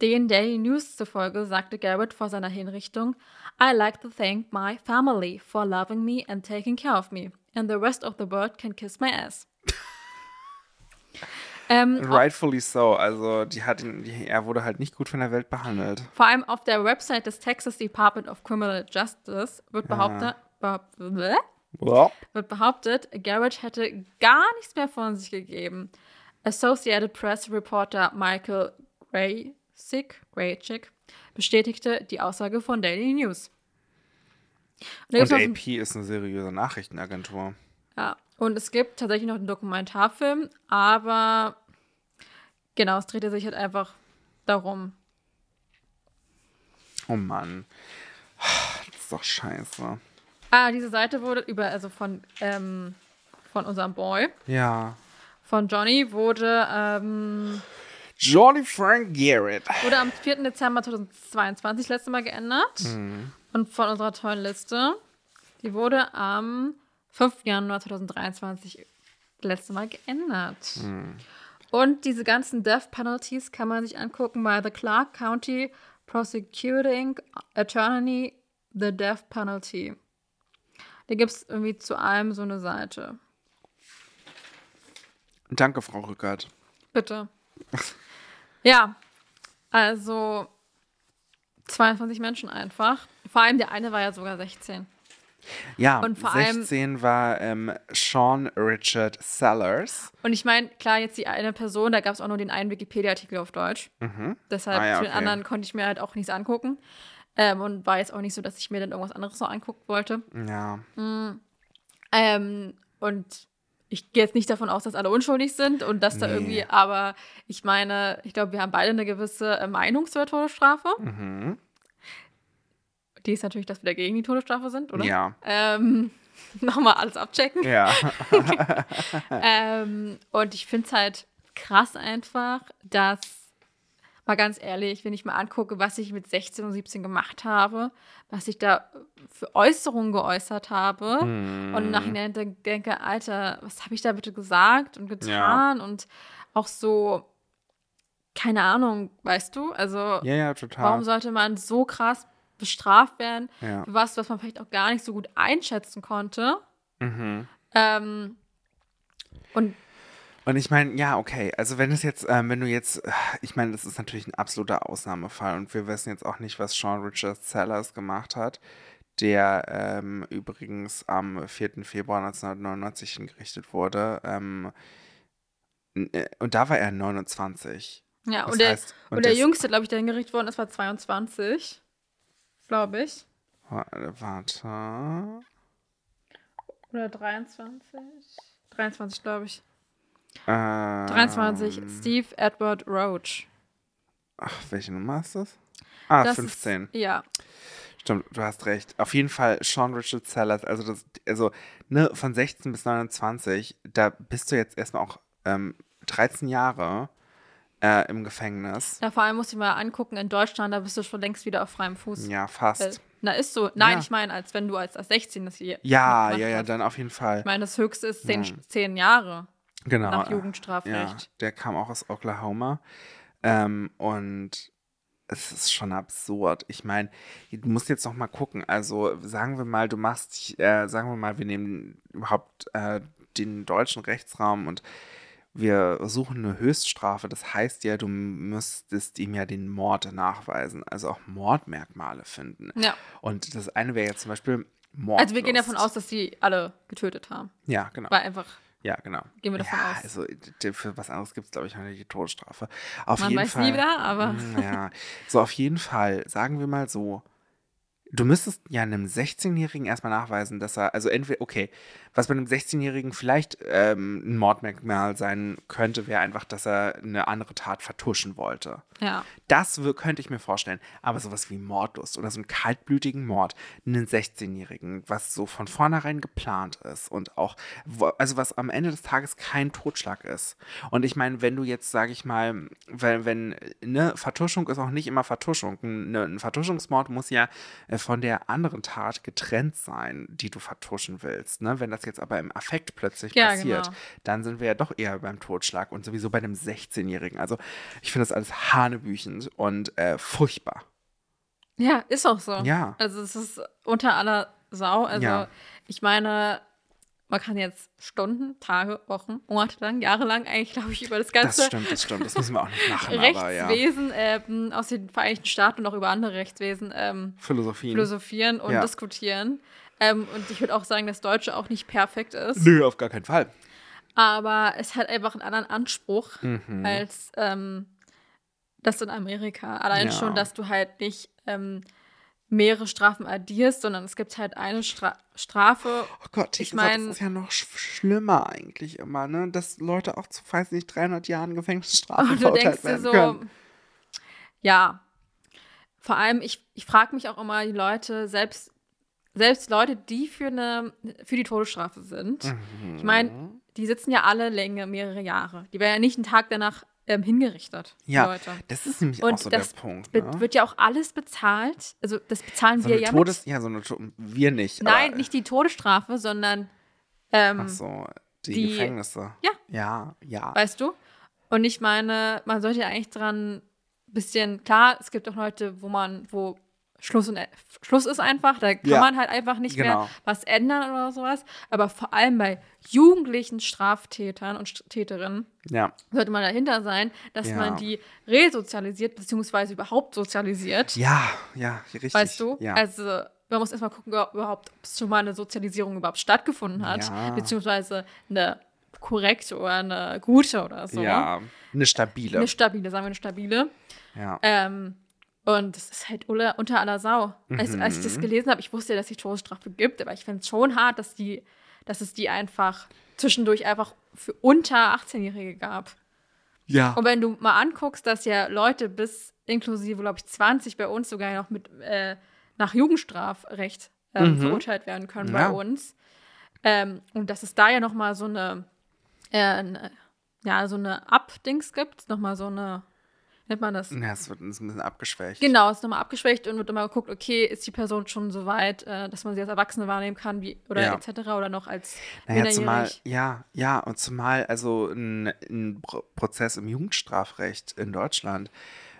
Den Daily News zufolge sagte Garrett vor seiner Hinrichtung: I like to thank my family for loving me and taking care of me. And the rest of the world can kiss my ass.
Ähm, Rightfully so. Also die hat ihn, die, er wurde halt nicht gut von der Welt behandelt.
Vor allem auf der Website des Texas Department of Criminal Justice wird behauptet, ja. be wird behauptet, Garrett hätte gar nichts mehr von sich gegeben. Associated Press Reporter Michael Graysick, Graychick bestätigte die Aussage von Daily News.
Und, Und AP ist eine seriöse Nachrichtenagentur.
Ja, und es gibt tatsächlich noch einen Dokumentarfilm, aber genau, es drehte sich halt einfach darum.
Oh Mann. Das ist doch scheiße.
Ah, diese Seite wurde über, also von, ähm, von unserem Boy.
Ja.
Von Johnny wurde, ähm,
Johnny Frank Garrett.
Wurde am 4. Dezember 2022 das letzte Mal geändert. Mhm. Und von unserer tollen Liste, die wurde am 5. Januar 2023 letzte Mal geändert. Hm. Und diese ganzen Death Penalties kann man sich angucken bei The Clark County Prosecuting Attorney The Death Penalty. Da gibt es irgendwie zu allem so eine Seite.
Danke, Frau Rückert.
Bitte. ja, also 22 Menschen einfach. Vor allem der eine war ja sogar 16.
Ja, und vor 16 allem, war ähm, Sean Richard Sellers.
Und ich meine, klar, jetzt die eine Person, da gab es auch nur den einen Wikipedia-Artikel auf Deutsch. Mhm. Deshalb ah, ja, für den anderen konnte ich mir halt auch nichts angucken. Ähm, und war jetzt auch nicht so, dass ich mir dann irgendwas anderes noch angucken wollte.
Ja.
Mhm. Ähm, und ich gehe jetzt nicht davon aus, dass alle unschuldig sind und dass nee. da irgendwie, aber ich meine, ich glaube, wir haben beide eine gewisse äh, Meinung zur Todesstrafe. Mhm. Die ist natürlich, dass wir dagegen die Todesstrafe sind, oder?
Ja.
Ähm, Nochmal alles abchecken.
Ja.
ähm, und ich finde es halt krass einfach, dass, mal ganz ehrlich, wenn ich mal angucke, was ich mit 16 und 17 gemacht habe, was ich da für Äußerungen geäußert habe mm. und im Nachhinein denke, Alter, was habe ich da bitte gesagt und getan ja. und auch so, keine Ahnung, weißt du? Also,
ja, ja, total.
warum sollte man so krass bestraft werden für was, was man vielleicht auch gar nicht so gut einschätzen konnte. Mhm. Ähm, und
und ich meine, ja, okay. Also wenn es jetzt, ähm, wenn du jetzt, ich meine, das ist natürlich ein absoluter Ausnahmefall und wir wissen jetzt auch nicht, was Sean Richard Sellers gemacht hat, der ähm, übrigens am 4. Februar 1999 hingerichtet wurde. Ähm, äh, und da war er 29.
Ja, und der, heißt, und, und der Jüngste, glaube ich, der hingerichtet worden ist, war 22 glaube ich.
Warte.
Oder 23? 23, glaube ich. Ähm, 23, Steve Edward Roach.
Ach, welche Nummer ist das? Ah, das 15.
Ist, ja.
Stimmt, du hast recht. Auf jeden Fall Sean Richard Sellers, also das, also, ne, von 16 bis 29, da bist du jetzt erstmal auch ähm, 13 Jahre äh, im Gefängnis.
Ja, vor allem musst du mal angucken, in Deutschland, da bist du schon längst wieder auf freiem Fuß.
Ja, fast.
Äh, na, ist so. Nein,
Ja.
ich meine, als wenn du als, als 16 das hier.
ja, ja, ja,
hast.
dann auf jeden Fall.
Ich meine, das höchste ist zehn,
Ja.
zehn Jahre
Genau.
nach
äh,
Jugendstrafrecht.
Ja, der kam auch aus Oklahoma. Ähm, und es ist schon absurd. Ich meine, du musst jetzt noch mal gucken. Also sagen wir mal, du machst, äh, sagen wir mal, wir nehmen überhaupt äh, den deutschen Rechtsraum und wir suchen eine Höchststrafe. Das heißt ja, du müsstest ihm ja den Mord nachweisen, also auch Mordmerkmale finden.
Ja.
Und das eine wäre jetzt zum Beispiel Mord.
Also wir gehen davon aus, dass die alle getötet haben.
Ja, genau.
Weil einfach,
Ja, genau.
Gehen wir davon
ja,
aus.
Also für was anderes gibt es, glaube ich, noch nicht die Todesstrafe. Auf
man
jeden
weiß
Fall.
nie wieder, aber
Mm, Ja, so auf jeden Fall, sagen wir mal so, du müsstest ja einem 16-Jährigen erstmal nachweisen, dass er, also entweder, okay, was bei einem 16-Jährigen vielleicht ähm, ein Mordmerkmal sein könnte, wäre einfach, dass er eine andere Tat vertuschen wollte.
ja.
Das könnte ich mir vorstellen. Aber sowas wie Mordlust oder so einen kaltblütigen Mord, einen 16-Jährigen, was so von vornherein geplant ist und auch, also was am Ende des Tages kein Totschlag ist. Und ich meine, wenn du jetzt, sage ich mal, wenn, wenn ne, Vertuschung ist auch nicht immer Vertuschung. Ein, ne, ein Vertuschungsmord muss ja äh, von der anderen Tat getrennt sein, die du vertuschen willst. Ne? Wenn das jetzt aber im Affekt plötzlich
Ja,
passiert,
genau.
dann sind wir ja doch eher beim Totschlag und sowieso bei einem 16-Jährigen. Also ich finde das alles hanebüchend und äh, furchtbar.
Ja, ist auch so.
Ja.
Also es ist unter aller Sau. Also
Ja.
ich meine, man kann jetzt Stunden, Tage, Wochen, Monate lang, Jahre lang eigentlich, glaube ich, über das
Das
ganze
stimmt, das stimmt. Das müssen wir auch nicht machen, aber ja.
Rechtswesen ähm, aus den Vereinigten Staaten und auch über andere Rechtswesen ähm,
Philosophien.
philosophieren und
Ja.
diskutieren. Ähm, und ich würde auch sagen, dass Deutsche auch nicht perfekt ist.
Nö, auf gar keinen Fall.
aber es hat einfach einen anderen Anspruch
Mhm.
als ähm, das in Amerika. Allein
Ja.
schon, dass du halt nicht ähm, mehrere Strafen addierst, sondern es gibt halt eine Stra Strafe.
Oh Gott,
Ich
meine,
mein-
das ist ja noch sch schlimmer eigentlich immer, ne? Dass Leute auch zu, weiß nicht, 300 Jahren Gefängnisstrafe
Und du
verurteilt
denkst dir so,
können.
ja. Vor allem, ich, ich frage mich auch immer, die Leute, selbst, selbst Leute, die für, eine, für die Todesstrafe sind, ich
Mhm.
meine, die sitzen ja alle Länge, mehrere Jahre. Die werden ja nicht einen Tag danach ähm, hingerichtet,
Ja,
Leute.
das ist nämlich
Und
auch so
das
der Punkt. Ne?
Wird ja auch alles bezahlt. Also das bezahlen
So
wir
eine
ja
Todes
mit.
ja, so eine wir nicht.
Nein, nicht die Todesstrafe, sondern ähm,
Ach so, die,
die-
Gefängnisse.
Ja.
Ja, ja.
weißt du? Und ich meine, man sollte ja eigentlich dran bisschen, klar, es gibt auch Leute, wo man, wo Schluss, und, äh, Schluss ist einfach, da kann
Ja.
man halt einfach nicht
Genau.
mehr was ändern oder sowas. Aber vor allem bei jugendlichen Straftätern und Täterinnen
Ja,
sollte man dahinter sein, dass
Ja.
man die resozialisiert, beziehungsweise überhaupt sozialisiert.
ja, ja, richtig.
Weißt du? Also man muss erstmal gucken, ob überhaupt, ob es schon mal eine Sozialisierung überhaupt stattgefunden hat, beziehungsweise eine korrekte oder eine gute oder so.
ja, eine stabile.
Eine stabile, sagen wir eine stabile.
ja.
Ähm, und das ist halt unter, aller Sau. Als, als ich
Mhm.
das gelesen habe, ich wusste ja, dass es die Todesstrafe gibt, aber ich finde es schon hart, dass, die, dass es die einfach zwischendurch einfach für unter 18-Jährige gab.
ja.
Und wenn du mal anguckst, dass ja Leute bis inklusive, glaube ich, 20 bei uns sogar noch mit äh, nach Jugendstrafrecht ähm,
Mhm.
verurteilt werden können
Ja.
bei uns. Ähm, und dass es da ja noch mal so eine, äh, eine ja, so eine Abdings gibt, noch mal so eine, nennt man das?
Ja, es wird ein bisschen abgeschwächt.
Genau, es ist nochmal abgeschwächt und wird immer geguckt, okay, ist die Person schon so weit, äh, dass man sie als Erwachsene wahrnehmen kann, wie, oder
Ja.
etc. oder noch als
Naja, zumal, ja, ja, und zumal also ein, ein Pro Prozess im Jugendstrafrecht in Deutschland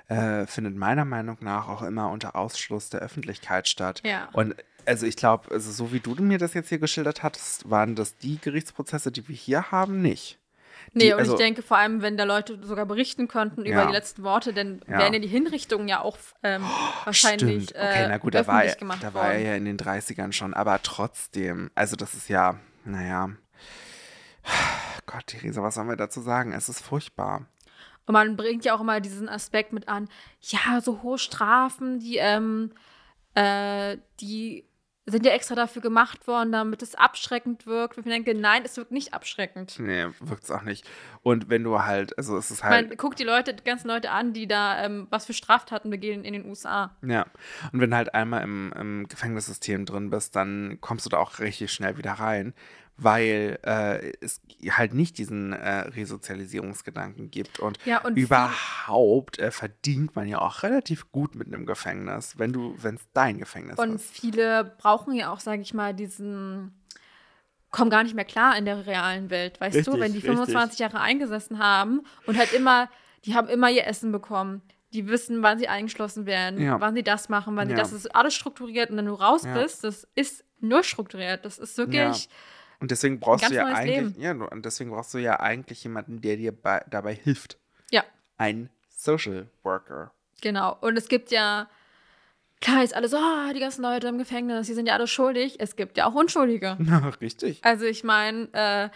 äh, findet meiner Meinung nach auch immer unter Ausschluss der Öffentlichkeit statt.
Ja.
Und also ich glaube, also so wie du mir das jetzt hier geschildert hattest, waren das die Gerichtsprozesse, die wir hier haben, nicht.
Nee, und
also-
ich denke vor allem, wenn da Leute sogar berichten könnten über
Ja.
die letzten Worte, dann
Ja.
wären ja die Hinrichtungen ja auch ähm, wahrscheinlich
Stimmt, okay,
äh,
na gut, da war, er,
gemacht
da war er ja in den 30ern schon, aber trotzdem, also das ist ja, naja, Gott, Theresa, was sollen wir dazu sagen? Es ist furchtbar.
Und man bringt ja auch immer diesen Aspekt mit an, ja, so hohe Strafen, die, ähm, äh, die sind ja extra dafür gemacht worden, damit es abschreckend wirkt. Und ich denke, nein, es wirkt nicht abschreckend.
Nee, wirkt's auch nicht. Und wenn du halt, also es ist
Man
halt,
guckt die Leute, die ganzen Leute an, die da ähm, was für Straftaten begehen in den USA.
ja. Und wenn du halt einmal im, im Gefängnissystem drin bist, dann kommst du da auch richtig schnell wieder rein, weil äh, es halt nicht diesen äh, Resozialisierungsgedanken gibt. Und,
Ja, und
überhaupt äh, verdient man ja auch relativ gut mit einem Gefängnis, wenn du, wenn es dein Gefängnis
Und
ist.
viele brauchen ja auch, sage ich mal, diesen kommen gar nicht mehr klar in der realen Welt, weißt
Richtig,
du, wenn die
richtig.
25 Jahre eingesessen haben und halt immer, die haben immer ihr Essen bekommen. Die wissen, wann sie eingeschlossen werden,
Ja.
wann sie das machen, wann
Ja.
sie das ist alles strukturiert und wenn du raus
Ja.
bist, das ist nur strukturiert. Das ist wirklich
Und deswegen brauchst
ganz
du ja eigentlich,
Leben.
ja, und deswegen brauchst du ja eigentlich jemanden, der dir bei, dabei hilft.
ja,
Ein Social Worker.
genau. Und es gibt ja klar ist alles so, ah, die ganzen Leute im Gefängnis, die sind ja alle schuldig. Es gibt ja auch Unschuldige.
Na, richtig.
Also ich meine, äh,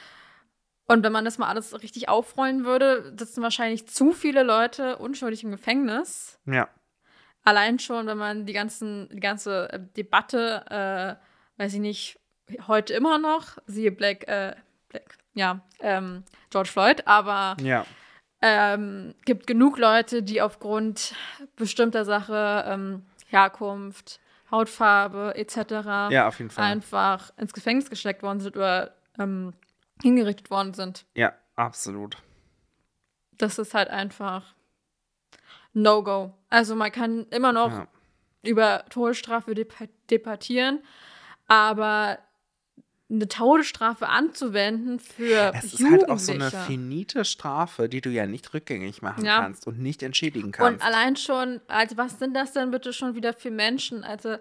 und wenn man das mal alles richtig aufrollen würde, sitzen wahrscheinlich zu viele Leute unschuldig im Gefängnis.
Ja.
Allein schon, wenn man die ganzen, die ganze Debatte, äh, weiß ich nicht, heute immer noch, siehe Black, äh, Black, ja, ähm, George Floyd, aber
Ja.
ähm, gibt genug Leute, die aufgrund bestimmter Sache, ähm, Herkunft, Hautfarbe etc.
Ja, auf jeden Fall.
einfach ins Gefängnis gesteckt worden sind oder ähm, hingerichtet worden sind.
Ja, absolut.
Das ist halt einfach No-Go. Also man kann immer noch
Ja.
über Todesstrafe debattieren, aber eine Todesstrafe anzuwenden für
Es ist
Jugendliche.
halt auch so eine finite Strafe, die du ja nicht rückgängig machen
Ja.
kannst und nicht entschädigen
Und
kannst.
allein schon, also was sind das denn bitte schon wieder für Menschen? Also,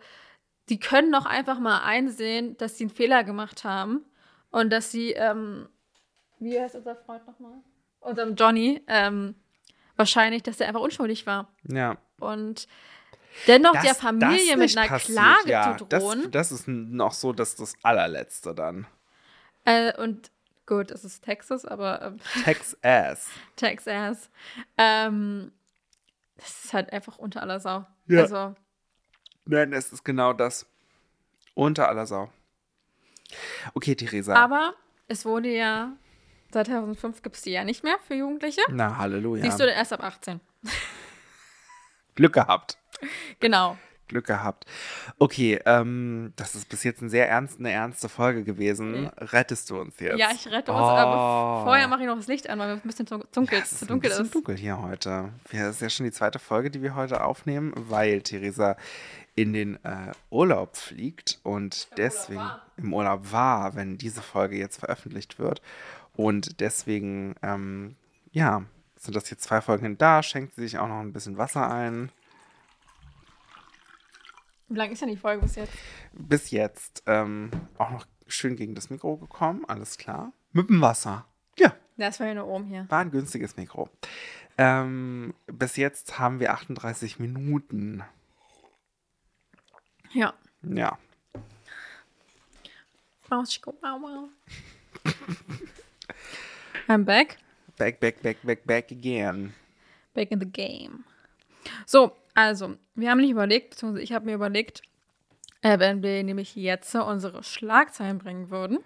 die können doch einfach mal einsehen, dass sie einen Fehler gemacht haben und dass sie, ähm, wie heißt unser Freund nochmal? Unserem Johnny, ähm, wahrscheinlich, dass er einfach unschuldig war.
ja.
Und dennoch der
Dass
Familie
das
mit einer
passiert,
Klage
ja,
zu drohen.
Das, das ist noch so das, das allerletzte dann.
äh, und gut, es ist Texas, aber ähm,
Texas.
Texas. Ähm, das ist halt einfach unter aller Sau.
Ja.
Also,
Nein, es ist genau das. Unter aller Sau. Okay, Theresa.
Aber es wurde ja, seit 2005 gibt es die ja nicht mehr für Jugendliche.
Na, Halleluja.
Siehst du, erst ab 18.
Glück gehabt.
Genau.
Glück gehabt. Okay, ähm, das ist bis jetzt ein sehr ernst, eine ernste Folge gewesen. Rettest du uns jetzt?
Ja, ich rette uns,
Oh.
aber vorher mache ich noch das Licht an, weil wir ein bisschen zu dunkel,
Ja, es
zu
ist
dunkel
ein bisschen
ist.
dunkel hier heute. Ja, das ist ja schon die zweite Folge, die wir heute aufnehmen, weil Theresa in den äh, Urlaub fliegt und deswegen im Urlaub war, wenn diese Folge jetzt veröffentlicht wird. Und deswegen, ähm, ja, sind das jetzt zwei Folgen da, schenkt sie sich auch noch ein bisschen Wasser ein.
Wie lang ist denn die Folge bis jetzt?
Bis jetzt ähm, auch noch schön gegen das Mikro gekommen, alles klar. Mit dem Wasser. Ja,
Das war ja nur oben hier.
War ein günstiges Mikro. Ähm, bis jetzt haben wir 38 Minuten.
Ja.
Ja.
I'm back.
Back, back, back, back, back again.
Back in the game. So, also, wir haben nicht überlegt, beziehungsweise ich habe mir überlegt, äh, wenn wir nämlich jetzt unsere Schlagzeilen bringen würden,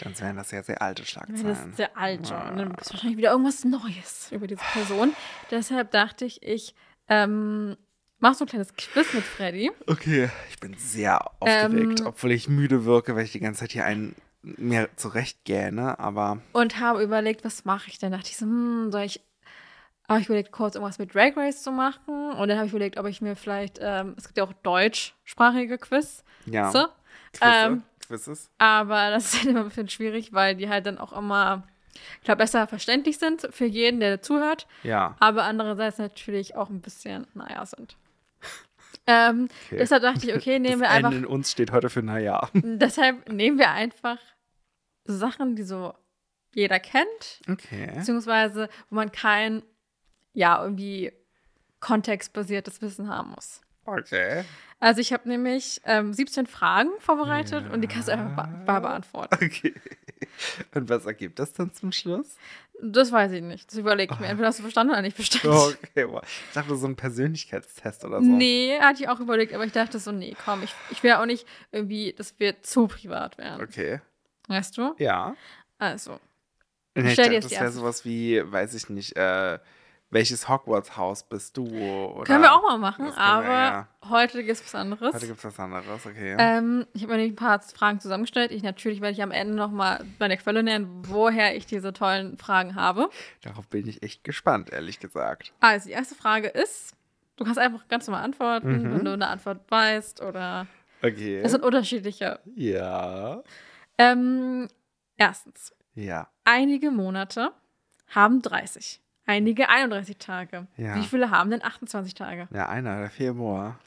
Dann wären das ja sehr alte
Das
Schlagzeilen.
ist der alte. Und dann gibt es wahrscheinlich wieder irgendwas Neues über diese Person. Deshalb dachte ich, ich ähm, mache so ein kleines Quiz mit Freddy.
Okay, ich bin sehr aufgeregt,
Ähm,
obwohl ich müde wirke, weil ich die ganze Zeit hier einen mir zurecht gähne, aber
Und habe überlegt, was mache ich denn? Dachte ich so, hm, soll ich. Habe ich überlegt, kurz irgendwas mit Drag Race zu machen. Und dann habe ich überlegt, ob ich mir vielleicht. Ähm, es gibt ja auch deutschsprachige Quiz.
ja.
So.
Quizze,
ähm,
Quizzes.
Aber das ist halt immer ein bisschen schwierig, weil die halt dann auch immer, ich glaube, besser verständlich sind für jeden, der zuhört.
Ja.
aber andererseits natürlich auch ein bisschen, naja, sind. Ähm,
Okay.
Deshalb dachte ich, okay, nehmen wir
das N
einfach,
in uns steht heute für naja.
deshalb nehmen wir einfach Sachen, die so jeder kennt,
Okay.
beziehungsweise wo man kein, ja, irgendwie kontextbasiertes Wissen haben muss.
Okay.
Also ich habe nämlich ähm, 17 Fragen vorbereitet und die kannst du einfach be beantworten.
Okay. Und was ergibt das dann zum Schluss?
Das weiß ich nicht. Das überlege ich mir. Entweder hast du verstanden oder nicht verstanden.
Okay, wow. ich dachte so ein Persönlichkeitstest oder so.
Nee, hatte ich auch überlegt, aber ich dachte so, nee, komm, ich, ich will auch nicht irgendwie, dass wir zu privat werden.
Okay.
Weißt du?
Ja.
Also,
Nee, ich
stell dir
das wäre sowas wie, weiß ich nicht, äh, Welches Hogwarts-Haus bist du? Oder?
Können wir auch mal machen,
können wir,
aber
ja.
heute gibt es was anderes.
Heute gibt es was anderes, okay.
Ähm, ich habe mir ein paar Fragen zusammengestellt. Ich natürlich werde ich am Ende noch mal meine Quelle nennen, woher ich diese tollen Fragen habe.
Darauf bin ich echt gespannt, ehrlich gesagt.
Also die erste Frage ist, du kannst einfach ganz normal antworten,
Mhm.
wenn du eine Antwort weißt oder
Okay.
es sind unterschiedliche.
ja.
Ähm, erstens,
Ja.
einige Monate haben 30, einige 31 Tage.
Ja.
Wie viele haben denn 28 Tage?
Ja, einer, der Februar.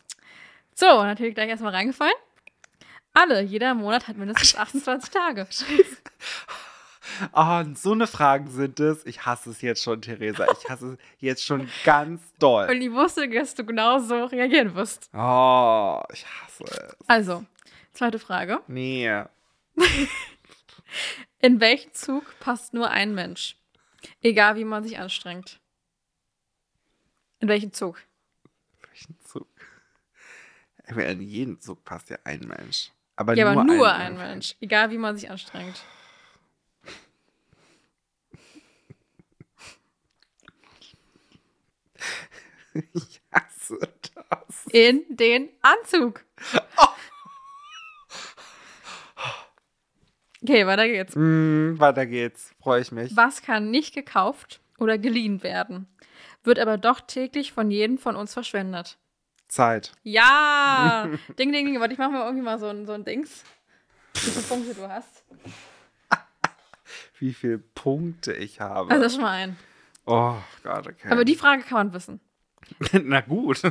So, natürlich gleich erstmal reingefallen. Alle, jeder Monat hat mindestens 28 Tage.
Oh, und so eine Fragen sind es. Ich hasse es jetzt schon, Theresa. Ich hasse es jetzt schon ganz doll.
Und ich wusste, dass du genau so reagieren wirst.
Oh, ich hasse es.
Also, zweite Frage.
Nee.
In welchen Zug passt nur ein Mensch? Egal, wie man sich anstrengt. In welchen Zug?
Welchen Zug? In jeden Zug passt ja ein Mensch. Aber
ja,
nur,
aber nur
ein,
ein Mensch. Egal, wie man sich anstrengt.
Ich hasse das.
In den Anzug. Okay, weiter geht's.
Mm, weiter geht's. Freue ich mich.
Was kann nicht gekauft oder geliehen werden, wird aber doch täglich von jedem von uns verschwendet?
Zeit.
Ja! ding, ding, ding. Warte, ich mach mal irgendwie mal so ein, so ein Dings. Wie viele Punkte du hast.
Wie viele Punkte ich habe.
Also schon mal ein.
oh Gott, okay.
Aber die Frage kann man wissen.
Na gut.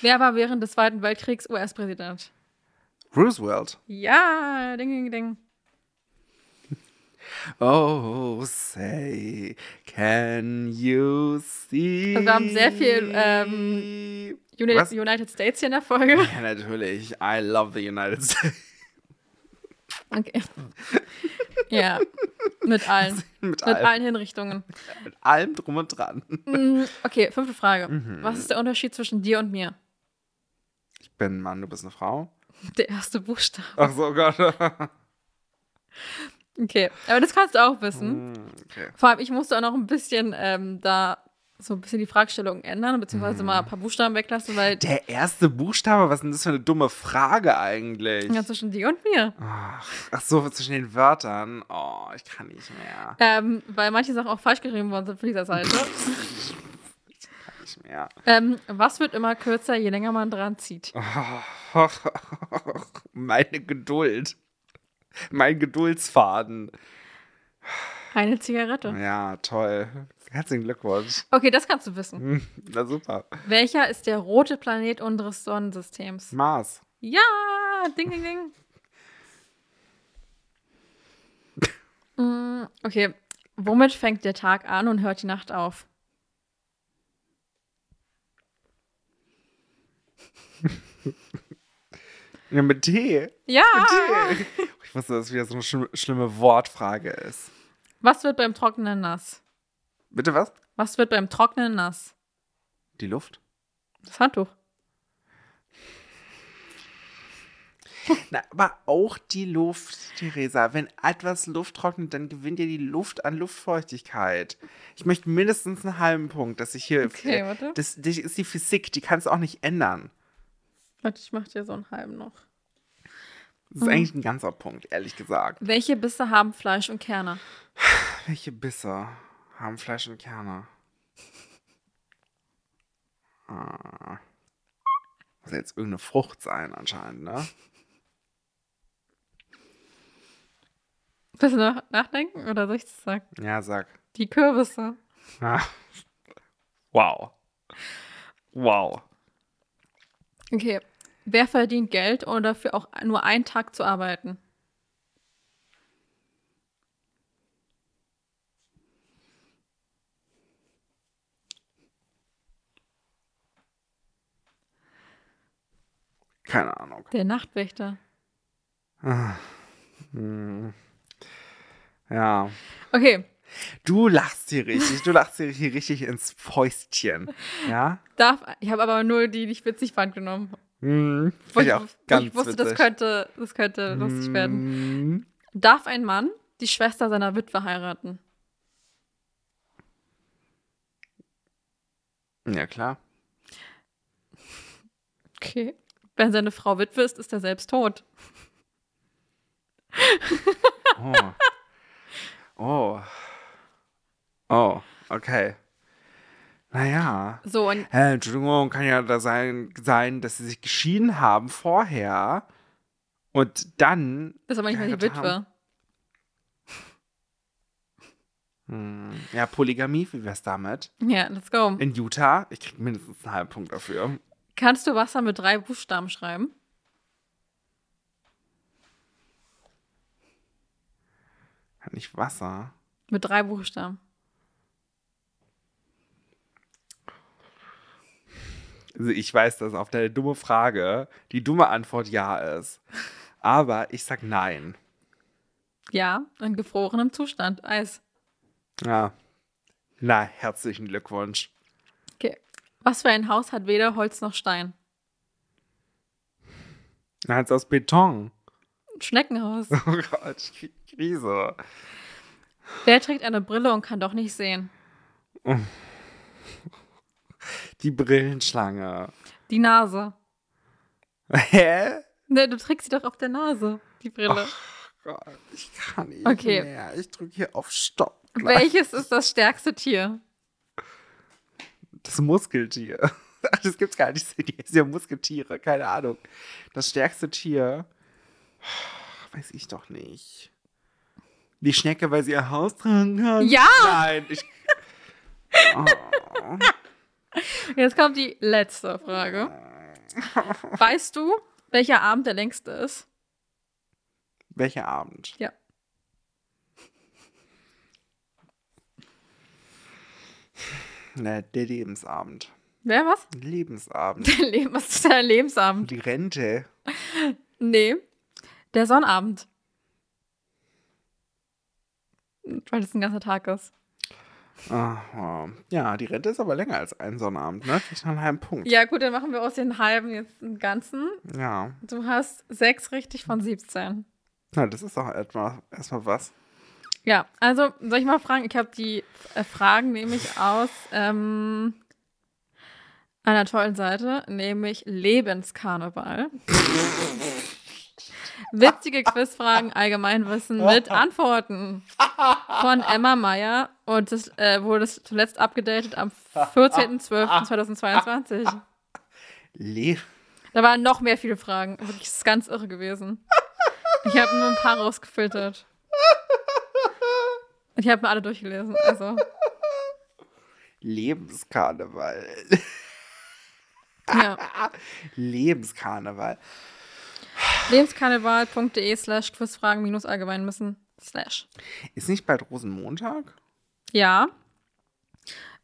Wer war während des Zweiten Weltkriegs US-Präsident?
Roosevelt.
Ja, ding, ding, ding.
Oh, say, can you see?
Also wir haben sehr viel, ähm, United,
Was?
United States hier in der Folge.
Ja, natürlich. I love the United States.
Okay. Ja, mit allen.
Mit,
Mit
allem,
allen Hinrichtungen.
mit allem drum und dran.
Mm, Okay, fünfte Frage.
Mhm.
Was ist der Unterschied zwischen dir und mir?
Ich bin ein Mann, du bist eine Frau.
Der erste Buchstabe.
Ach so, Gott.
Okay, aber das kannst du auch wissen.
Hm, okay.
Vor allem, ich musste auch noch ein bisschen ähm, da so ein bisschen die Fragestellung ändern, beziehungsweise
Mhm.
mal ein paar Buchstaben weglassen, weil
Der erste Buchstabe, was ist denn das für eine dumme Frage eigentlich?
ja, zwischen dir und mir.
Ach, ach so, zwischen den Wörtern. Oh, ich kann nicht mehr.
Ähm, weil manche Sachen auch falsch geschrieben worden sind von dieser Seite.
Kann nicht mehr.
ähm, was wird immer kürzer, je länger man dran zieht?
Oh, meine Geduld. Mein Geduldsfaden.
Eine Zigarette.
Ja, toll. Herzlichen Glückwunsch.
Okay, das kannst du wissen.
Hm, Na super.
Welcher ist der rote Planet unseres Sonnensystems?
Mars.
Ja, ding, ding, ding. Mm, okay, womit fängt der Tag an und hört die Nacht auf?
Ja, mit T.
Ja.
Mit T. Ich wusste, dass es wieder so eine schlimme Wortfrage ist.
Was wird beim Trocknen nass?
Bitte was?
Was wird beim Trocknen nass?
Die Luft?
Das Handtuch.
Na, aber auch die Luft, Theresa. Wenn etwas Luft trocknet, dann gewinnt ja die Luft an Luftfeuchtigkeit. Ich möchte mindestens einen halben Punkt, dass ich hier.
Okay, warte.
Das, das ist die Physik, die kannst du auch nicht ändern.
Warte, ich mach dir so einen halben noch.
Das ist eigentlich ein ganzer Punkt, ehrlich gesagt.
Welche Bisse haben Fleisch und Kerne?
Welche Bisse haben Fleisch und Kerne? Ah. Muss jetzt irgendeine Frucht sein, anscheinend, ne?
Willst du noch nachdenken oder soll ich das sagen?
Ja, sag.
Die Kürbisse.
Ah. Wow. Wow.
Okay. Wer verdient Geld, ohne dafür auch nur einen Tag zu arbeiten?
Keine Ahnung.
Der Nachtwächter.
Hm. Ja.
Okay.
Du lachst hier richtig. Du lachst hier richtig ins Fäustchen. Ja?
Darf, ich habe aber nur die, die ich witzig fand, genommen.
Hm.
Wo ich,
auch ganz
ich wusste, das
witzig.
könnte, das könnte lustig werden. Darf ein Mann die Schwester seiner Witwe heiraten?
Ja, klar.
Okay. Wenn seine Frau Witwe ist, ist er selbst tot.
Oh. Oh. Oh, okay. Naja.
So, und
Hä, Entschuldigung, kann ja da sein, sein, dass sie sich geschieden haben vorher und dann.
ist aber nicht mehr die. Witwe.
Hm, Ja, Polygamie, wie wär's damit?
Ja, let's go.
In Utah, ich krieg mindestens einen halben Punkt dafür.
Kannst du Wasser mit drei Buchstaben schreiben?
Nicht Wasser.
Mit drei Buchstaben.
Ich weiß, dass auf deine dumme Frage die dumme Antwort ja ist. Aber ich sag nein.
Ja, in gefrorenem Zustand. Eis.
Ja. Na, herzlichen Glückwunsch.
Okay. Was für ein Haus hat weder Holz noch Stein?
Jetzt aus Beton.
Ein Schneckenhaus.
Oh Gott, Krise.
Wer trägt eine Brille und kann doch nicht sehen?
Die Brillenschlange.
Die Nase.
Hä?
Ne, du trägst sie doch auf der Nase, die Brille.
Gott, ich kann nicht
Okay.
mehr. Ich drücke hier auf Stopp. gleich.
Welches ist das stärkste Tier?
Das Muskeltier. Ach, das gibt's gar nicht. Die ist ja Muskeltiere, keine Ahnung. Das stärkste Tier. Weiß ich doch nicht. Die Schnecke, weil sie ihr Haus tragen kann?
Ja!
Nein, ich. Oh.
Jetzt kommt die letzte Frage. Weißt du, welcher Abend der längste ist?
Welcher Abend?
Ja.
Na, der Lebensabend.
Wer was?
Lebensabend.
Der Leben, was ist der Lebensabend?
Die Rente.
Nee. Der Sonnabend. Weil das ein ganzer Tag ist.
Ah, wow. Ja, die Rente ist aber länger als ein Sonnabend, ne? Krieg ich noch einen halben Punkt.
Ja, gut, dann machen wir aus den halben jetzt einen ganzen.
Ja.
Du hast sechs richtig von 17.
Na, das ist doch etwa erstmal was.
Ja, also soll ich mal fragen? Ich habe die äh, Fragen nämlich aus ähm, einer tollen Seite, nämlich Lebenskarneval. Witzige Quizfragen, Allgemeinwissen mit Antworten von Emma Meyer und das äh, wurde das zuletzt abgedatet am 14.12.2022.
Le
Da waren noch mehr viele Fragen. Wirklich, das ist ganz irre gewesen. Ich habe nur ein paar rausgefiltert. Ich habe mir alle durchgelesen. Also,
Lebenskarneval.
ja.
Lebenskarneval.
Lebenskarneval.de slash Quizfragen minus allgemein müssen slash.
Ist nicht bald Rosenmontag?
Ja.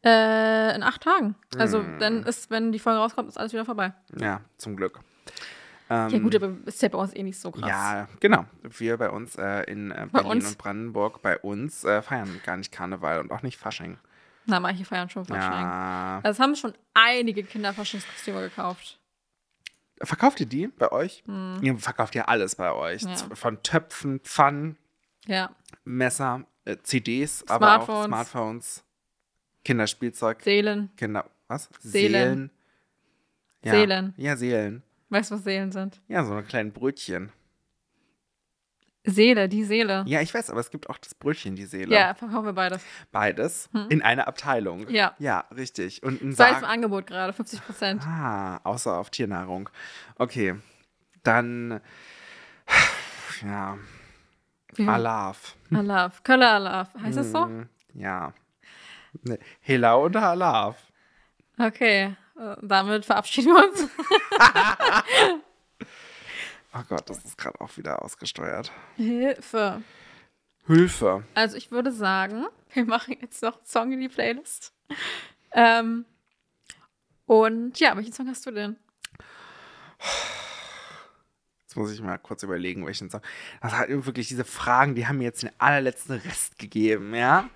Äh, in acht Tagen. Also,
Hm.
dann ist, wenn die Folge rauskommt, ist alles wieder vorbei.
Ja, zum Glück. Ähm,
Ja, gut, aber ist ja bei uns eh nicht so krass.
Ja, genau. Wir bei uns äh, in äh, Berlin
uns?
und Brandenburg, bei uns äh, feiern gar nicht Karneval und auch nicht Fasching.
Na, manche feiern schon Fasching.
Ja.
Also, es haben schon einige Kinder Faschingskostüme gekauft.
Verkauft ihr die bei euch? Ihr verkauft ja alles bei euch.
Ja.
Von Töpfen, Pfannen,
Ja.
Messer, äh, CDs, aber auch
Smartphones.
Kinderspielzeug,
Seelen.
Kinder, was?
Seelen.
Ja.
Seelen.
Ja, Seelen.
Weißt du, was Seelen sind?
Ja, so eine kleinen Brötchen.
Seele, die Seele.
Ja, ich weiß, aber es gibt auch das Brötchen, die Seele.
Ja, verkaufen wir beides.
Beides in einer Abteilung.
Ja.
Ja, richtig. Und ein
Sei es im. Angebot gerade, 50 Prozent.
Ah, außer auf Tiernahrung. Okay. Dann. Ja. Alaf.
Alaf. Kölle Alaf. Heißt das so?
Hm, Ja. Ne, Hela und Alaf.
Okay. äh, Damit verabschieden wir uns.
Oh Gott, das ist gerade auch wieder ausgesteuert.
Hilfe.
Hilfe.
Also ich würde sagen, wir machen jetzt noch einen Song in die Playlist. Ähm, und ja, welchen Song hast du denn?
Jetzt muss ich mal kurz überlegen, welchen Song. Das hat wirklich diese Fragen, die haben mir jetzt den allerletzten Rest gegeben, ja?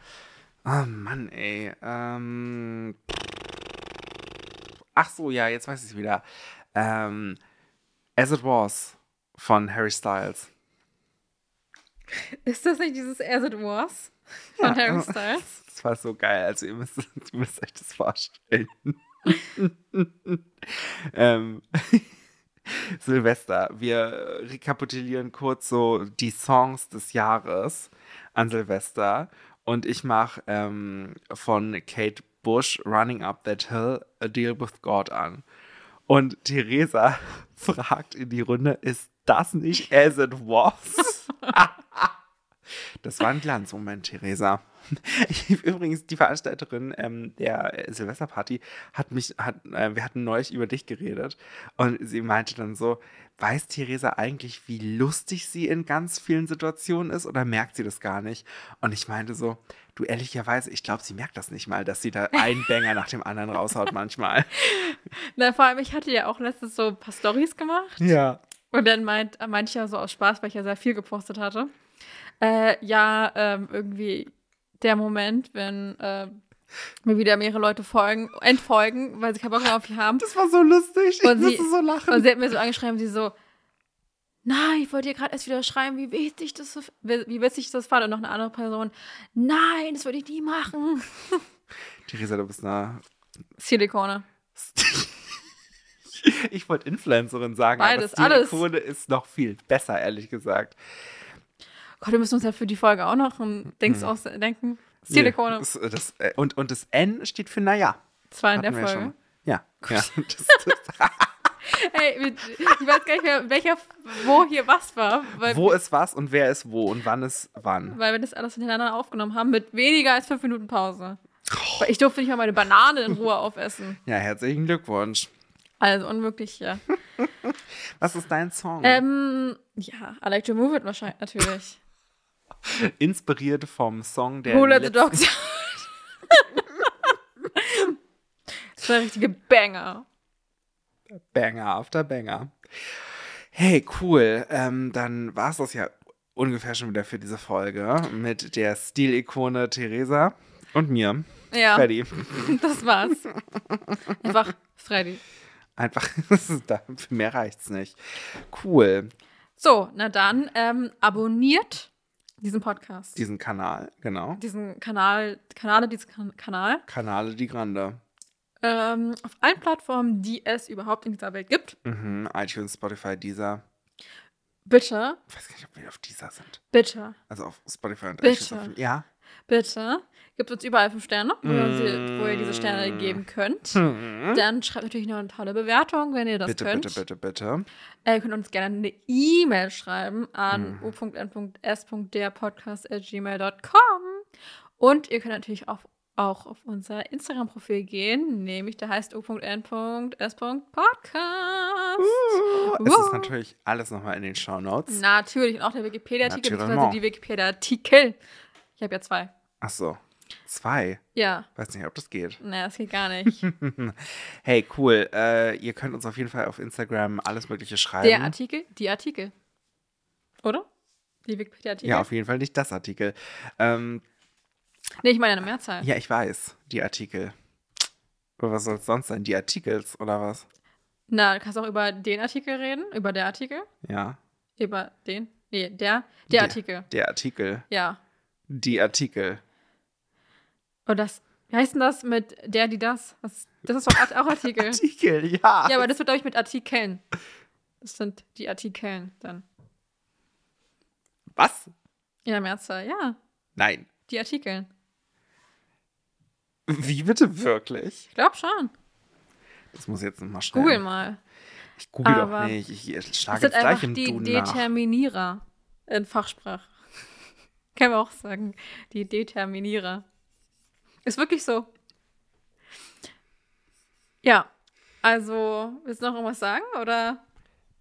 Oh Mann, ey. Ähm. Ach so, ja, jetzt weiß ich es wieder. Ähm, As It Was von Harry Styles.
Ist das nicht dieses As It Was von
Ja,
Harry. Styles?
Das war so geil. Also, ihr müsst, ihr müsst euch das vorstellen. ähm, Silvester. Wir rekapitulieren kurz so die Songs des Jahres an Silvester. Und ich mache ähm, von Kate Bush Running Up That Hill A Deal with God an. Und Theresa fragt in die Runde, ist das nicht As It Was? das war ein Glanzmoment, Theresa. Übrigens, die Veranstalterin ähm, der Silvesterparty hat mich, hat, äh, wir hatten neulich über dich geredet und sie meinte dann so, weiß Theresa eigentlich, wie lustig sie in ganz vielen Situationen ist oder merkt sie das gar nicht? Und ich meinte so, du ehrlicherweise, ich glaube, sie merkt das nicht mal, dass sie da einen Banger nach dem anderen raushaut manchmal.
Na, vor allem, ich hatte ja auch letztens so ein paar Stories gemacht.
Ja.
Und dann meint, meinte ich ja so aus Spaß, weil ich ja sehr viel gepostet hatte. Äh, ja, ähm, irgendwie der Moment, wenn äh, mir wieder mehrere Leute folgen, entfolgen, weil sie keinen Bock mehr auf mich haben.
Das war so lustig. Ich
Und sie-
musste so lachen.
Und sie hat mir so angeschrieben, sie so, nein, ich wollte dir gerade erst wieder schreiben, wie wichtig das, wie witzig das fand. Und noch eine andere Person, nein, das würde ich nie machen.
Theresa, du bist eine.
Silikone.
ich wollte Influencerin sagen,
Beides,
aber
alles.
Silikone ist noch viel besser, ehrlich gesagt.
Gott, wir müssen uns ja für die Folge auch noch ein Dings ausdenken. Silikone.
Das, das, äh, und, und das N steht für naja.
Das war in der
Hatten wir
Folge.
schon. Ja. ja. Das, das,
Ey, mit- ich weiß gar nicht mehr, welcher, wo hier was war.
Wo ist was und wer ist wo und wann ist wann.
weil wir das alles hintereinander aufgenommen haben mit weniger als fünf Minuten Pause. Weil ich durfte nicht mal meine Banane in Ruhe aufessen.
Ja, herzlichen Glückwunsch.
Also unmöglich, ja.
Was ist dein Song?
Ähm, ja, I like to move it wahrscheinlich, natürlich.
Inspiriert vom Song der
Who let the dogs das war richtige Banger.
Banger after Banger. Hey, cool. Ähm, dann war es das ja ungefähr schon wieder für diese Folge mit der Stilikone Theresa und mir,
Ja,
Freddy.
das war's. Einfach Freddy.
Einfach, für mehr reicht's nicht. Cool.
So, na dann, ähm, abonniert diesen Podcast.
Diesen Kanal, genau.
diesen Kanal, Kanale, diesen kan Kanal.
Kanale die Grande.
Ähm, auf allen Plattformen, die es überhaupt in dieser Welt gibt.
Mhm, iTunes, Spotify, Deezer.
Bitte,
Ich weiß gar nicht, ob wir auf Deezer sind.
bitte,
Also auf Spotify und
Bitte.
iTunes. Auf, ja.
Bitte. Gibt uns überall fünf Sterne, wo, ihr, sie, wo ihr diese Sterne geben könnt. Dann schreibt natürlich noch eine tolle Bewertung, wenn ihr das
Mhm. Bitte,
könnt.
bitte, bitte, bitte.
Äh, ihr könnt uns gerne eine E-Mail schreiben
Mhm.
an u.n.s.derpodcast.gmail.com und ihr könnt natürlich auch, auch auf unser Instagram-Profil gehen, nämlich der heißt u.n.s.podcast.
Uh, es ist
Wow.
natürlich alles nochmal in den Show Notes.
Natürlich, und auch der Wikipedia-Artikel, beziehungsweise die Wikipedia-Artikel. Ich habe ja zwei.
Ach so. Zwei.
Ja,
Weiß nicht, ob das geht.
naja, das geht gar nicht.
Hey, cool. Äh, ihr könnt uns auf jeden Fall auf Instagram alles Mögliche schreiben.
Der Artikel, die Artikel. Oder? Die Wikipedia-Artikel?
ja, auf jeden Fall nicht das Artikel. Ähm,
nee, ich meine eine Mehrzahl.
ja, ich weiß. Die Artikel. Aber was soll es sonst sein? Die Artikels oder was?
Na, du kannst auch über den Artikel reden, über der Artikel,
Ja.
über den, nee, der, der, Artikel.
Der Artikel.
Ja.
Die Artikel.
Und das, wie heißt denn das mit der, die, das? Das, ist doch auch Artikel.
Artikel, ja.
ja, aber das wird, glaube ich, mit Artikeln. Das sind die Artikeln dann.
Was?
In der Mehrzahl, ja.
Nein.
Die Artikeln.
Wie bitte wirklich?
Ich glaube schon.
Das muss ich jetzt nochmal schnell.
Google mal.
Ich google
Aber
doch nicht. Ich, schlage jetzt gleich im
die
Duden nach.
Determinierer in Fachsprache. Kann man auch sagen. Die Determinierer. Ist wirklich so. Ja. Also, willst du noch irgendwas sagen? Oder?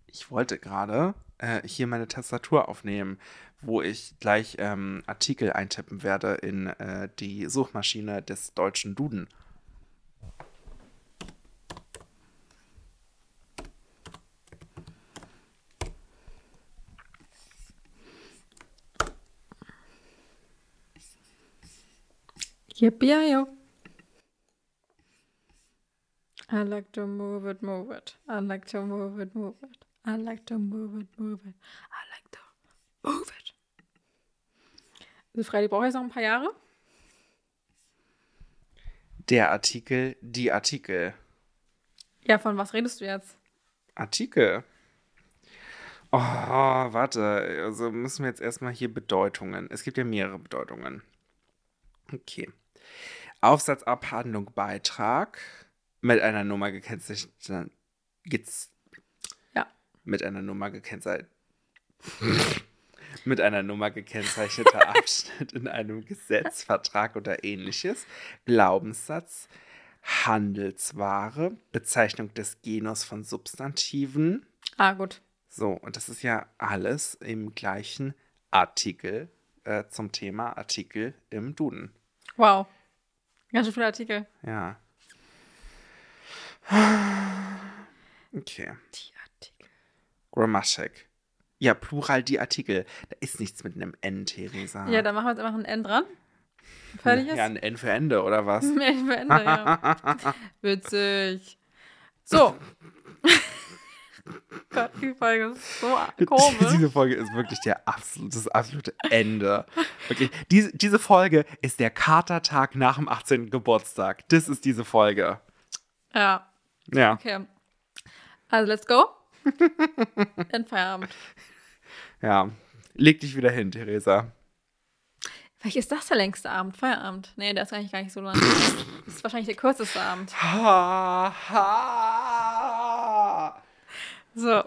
Ich wollte gerade äh, hier meine Tastatur aufnehmen, wo ich gleich ähm, Artikel eintippen werde in äh, die Suchmaschine des deutschen Duden.
Yippee yo. I like to move it, move it. I like to move it, move it. I like to move it, move it. I like to move it. Also Freddy braucht jetzt noch ein paar Jahre.
Der Artikel, die Artikel.
Ja, von was redest du jetzt?
Artikel. Oh, warte. Also müssen wir jetzt erstmal hier Bedeutungen. Es gibt ja mehrere Bedeutungen. Okay. Aufsatz, Abhandlung, Beitrag mit einer Nummer gekennzeichnet.
Ja.
Mit einer Nummer gekennzeichnet. mit einer Nummer gekennzeichneter Abschnitt in einem Gesetz, Vertrag oder ähnliches. Glaubenssatz, Handelsware, Bezeichnung des Genus von Substantiven.
Ah, gut.
So, und das ist ja alles im gleichen Artikel äh, zum Thema Artikel im Duden.
Wow. Ganz schön viele Artikel.
Ja. Okay.
Die Artikel.
Grammatik. Ja, Plural die Artikel. Da ist nichts mit einem N, Theresa.
Ja, dann machen wir jetzt einfach ein N dran. Fertig ist?
Ja, ein N für Ende, oder was?
Ein N für Ende, ja. Witzig. So. Gott, die Folge ist so komisch.
Diese Folge ist wirklich der absolute, das absolute Ende. Wirklich. Diese, diese Folge ist der Katertag nach dem 18. Geburtstag. Das ist diese Folge.
Ja,
Ja.
okay. Also, let's go. In Feierabend.
Ja. Leg dich wieder hin, Theresa.
Vielleicht ist das der längste Abend, Feierabend. Nee, der ist eigentlich gar nicht so lang. Das ist wahrscheinlich der kürzeste Abend.
Ha, ha.
So.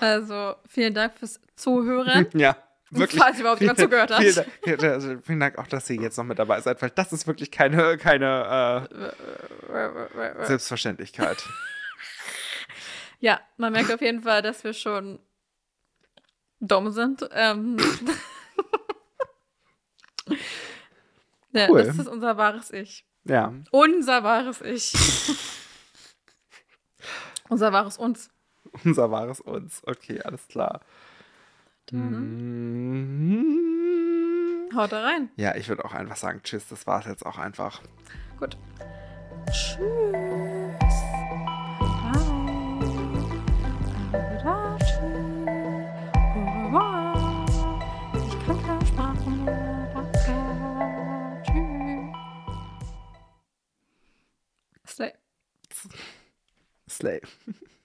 Also, vielen Dank fürs Zuhören.
Ja, wirklich.
Falls überhaupt jemand zugehört hat.
Vielen, Dank- vielen, also vielen Dank auch, dass ihr jetzt noch mit dabei seid, weil das ist wirklich keine, keine äh, Selbstverständlichkeit.
Ja, man merkt auf jeden Fall, dass wir schon dumm sind. Ähm. ja,
Cool.
das ist unser wahres Ich.
Ja.
Unser wahres Ich. unser wahres Uns.
Unser wahres Uns. Okay, alles klar. Mhm.
Haut da rein.
Ja, ich würde auch einfach sagen, tschüss, das war es jetzt auch einfach.
Gut. Tschüss. Ich kann keine Sprache mehr. Danke. Tschüss. Slay.
Slay.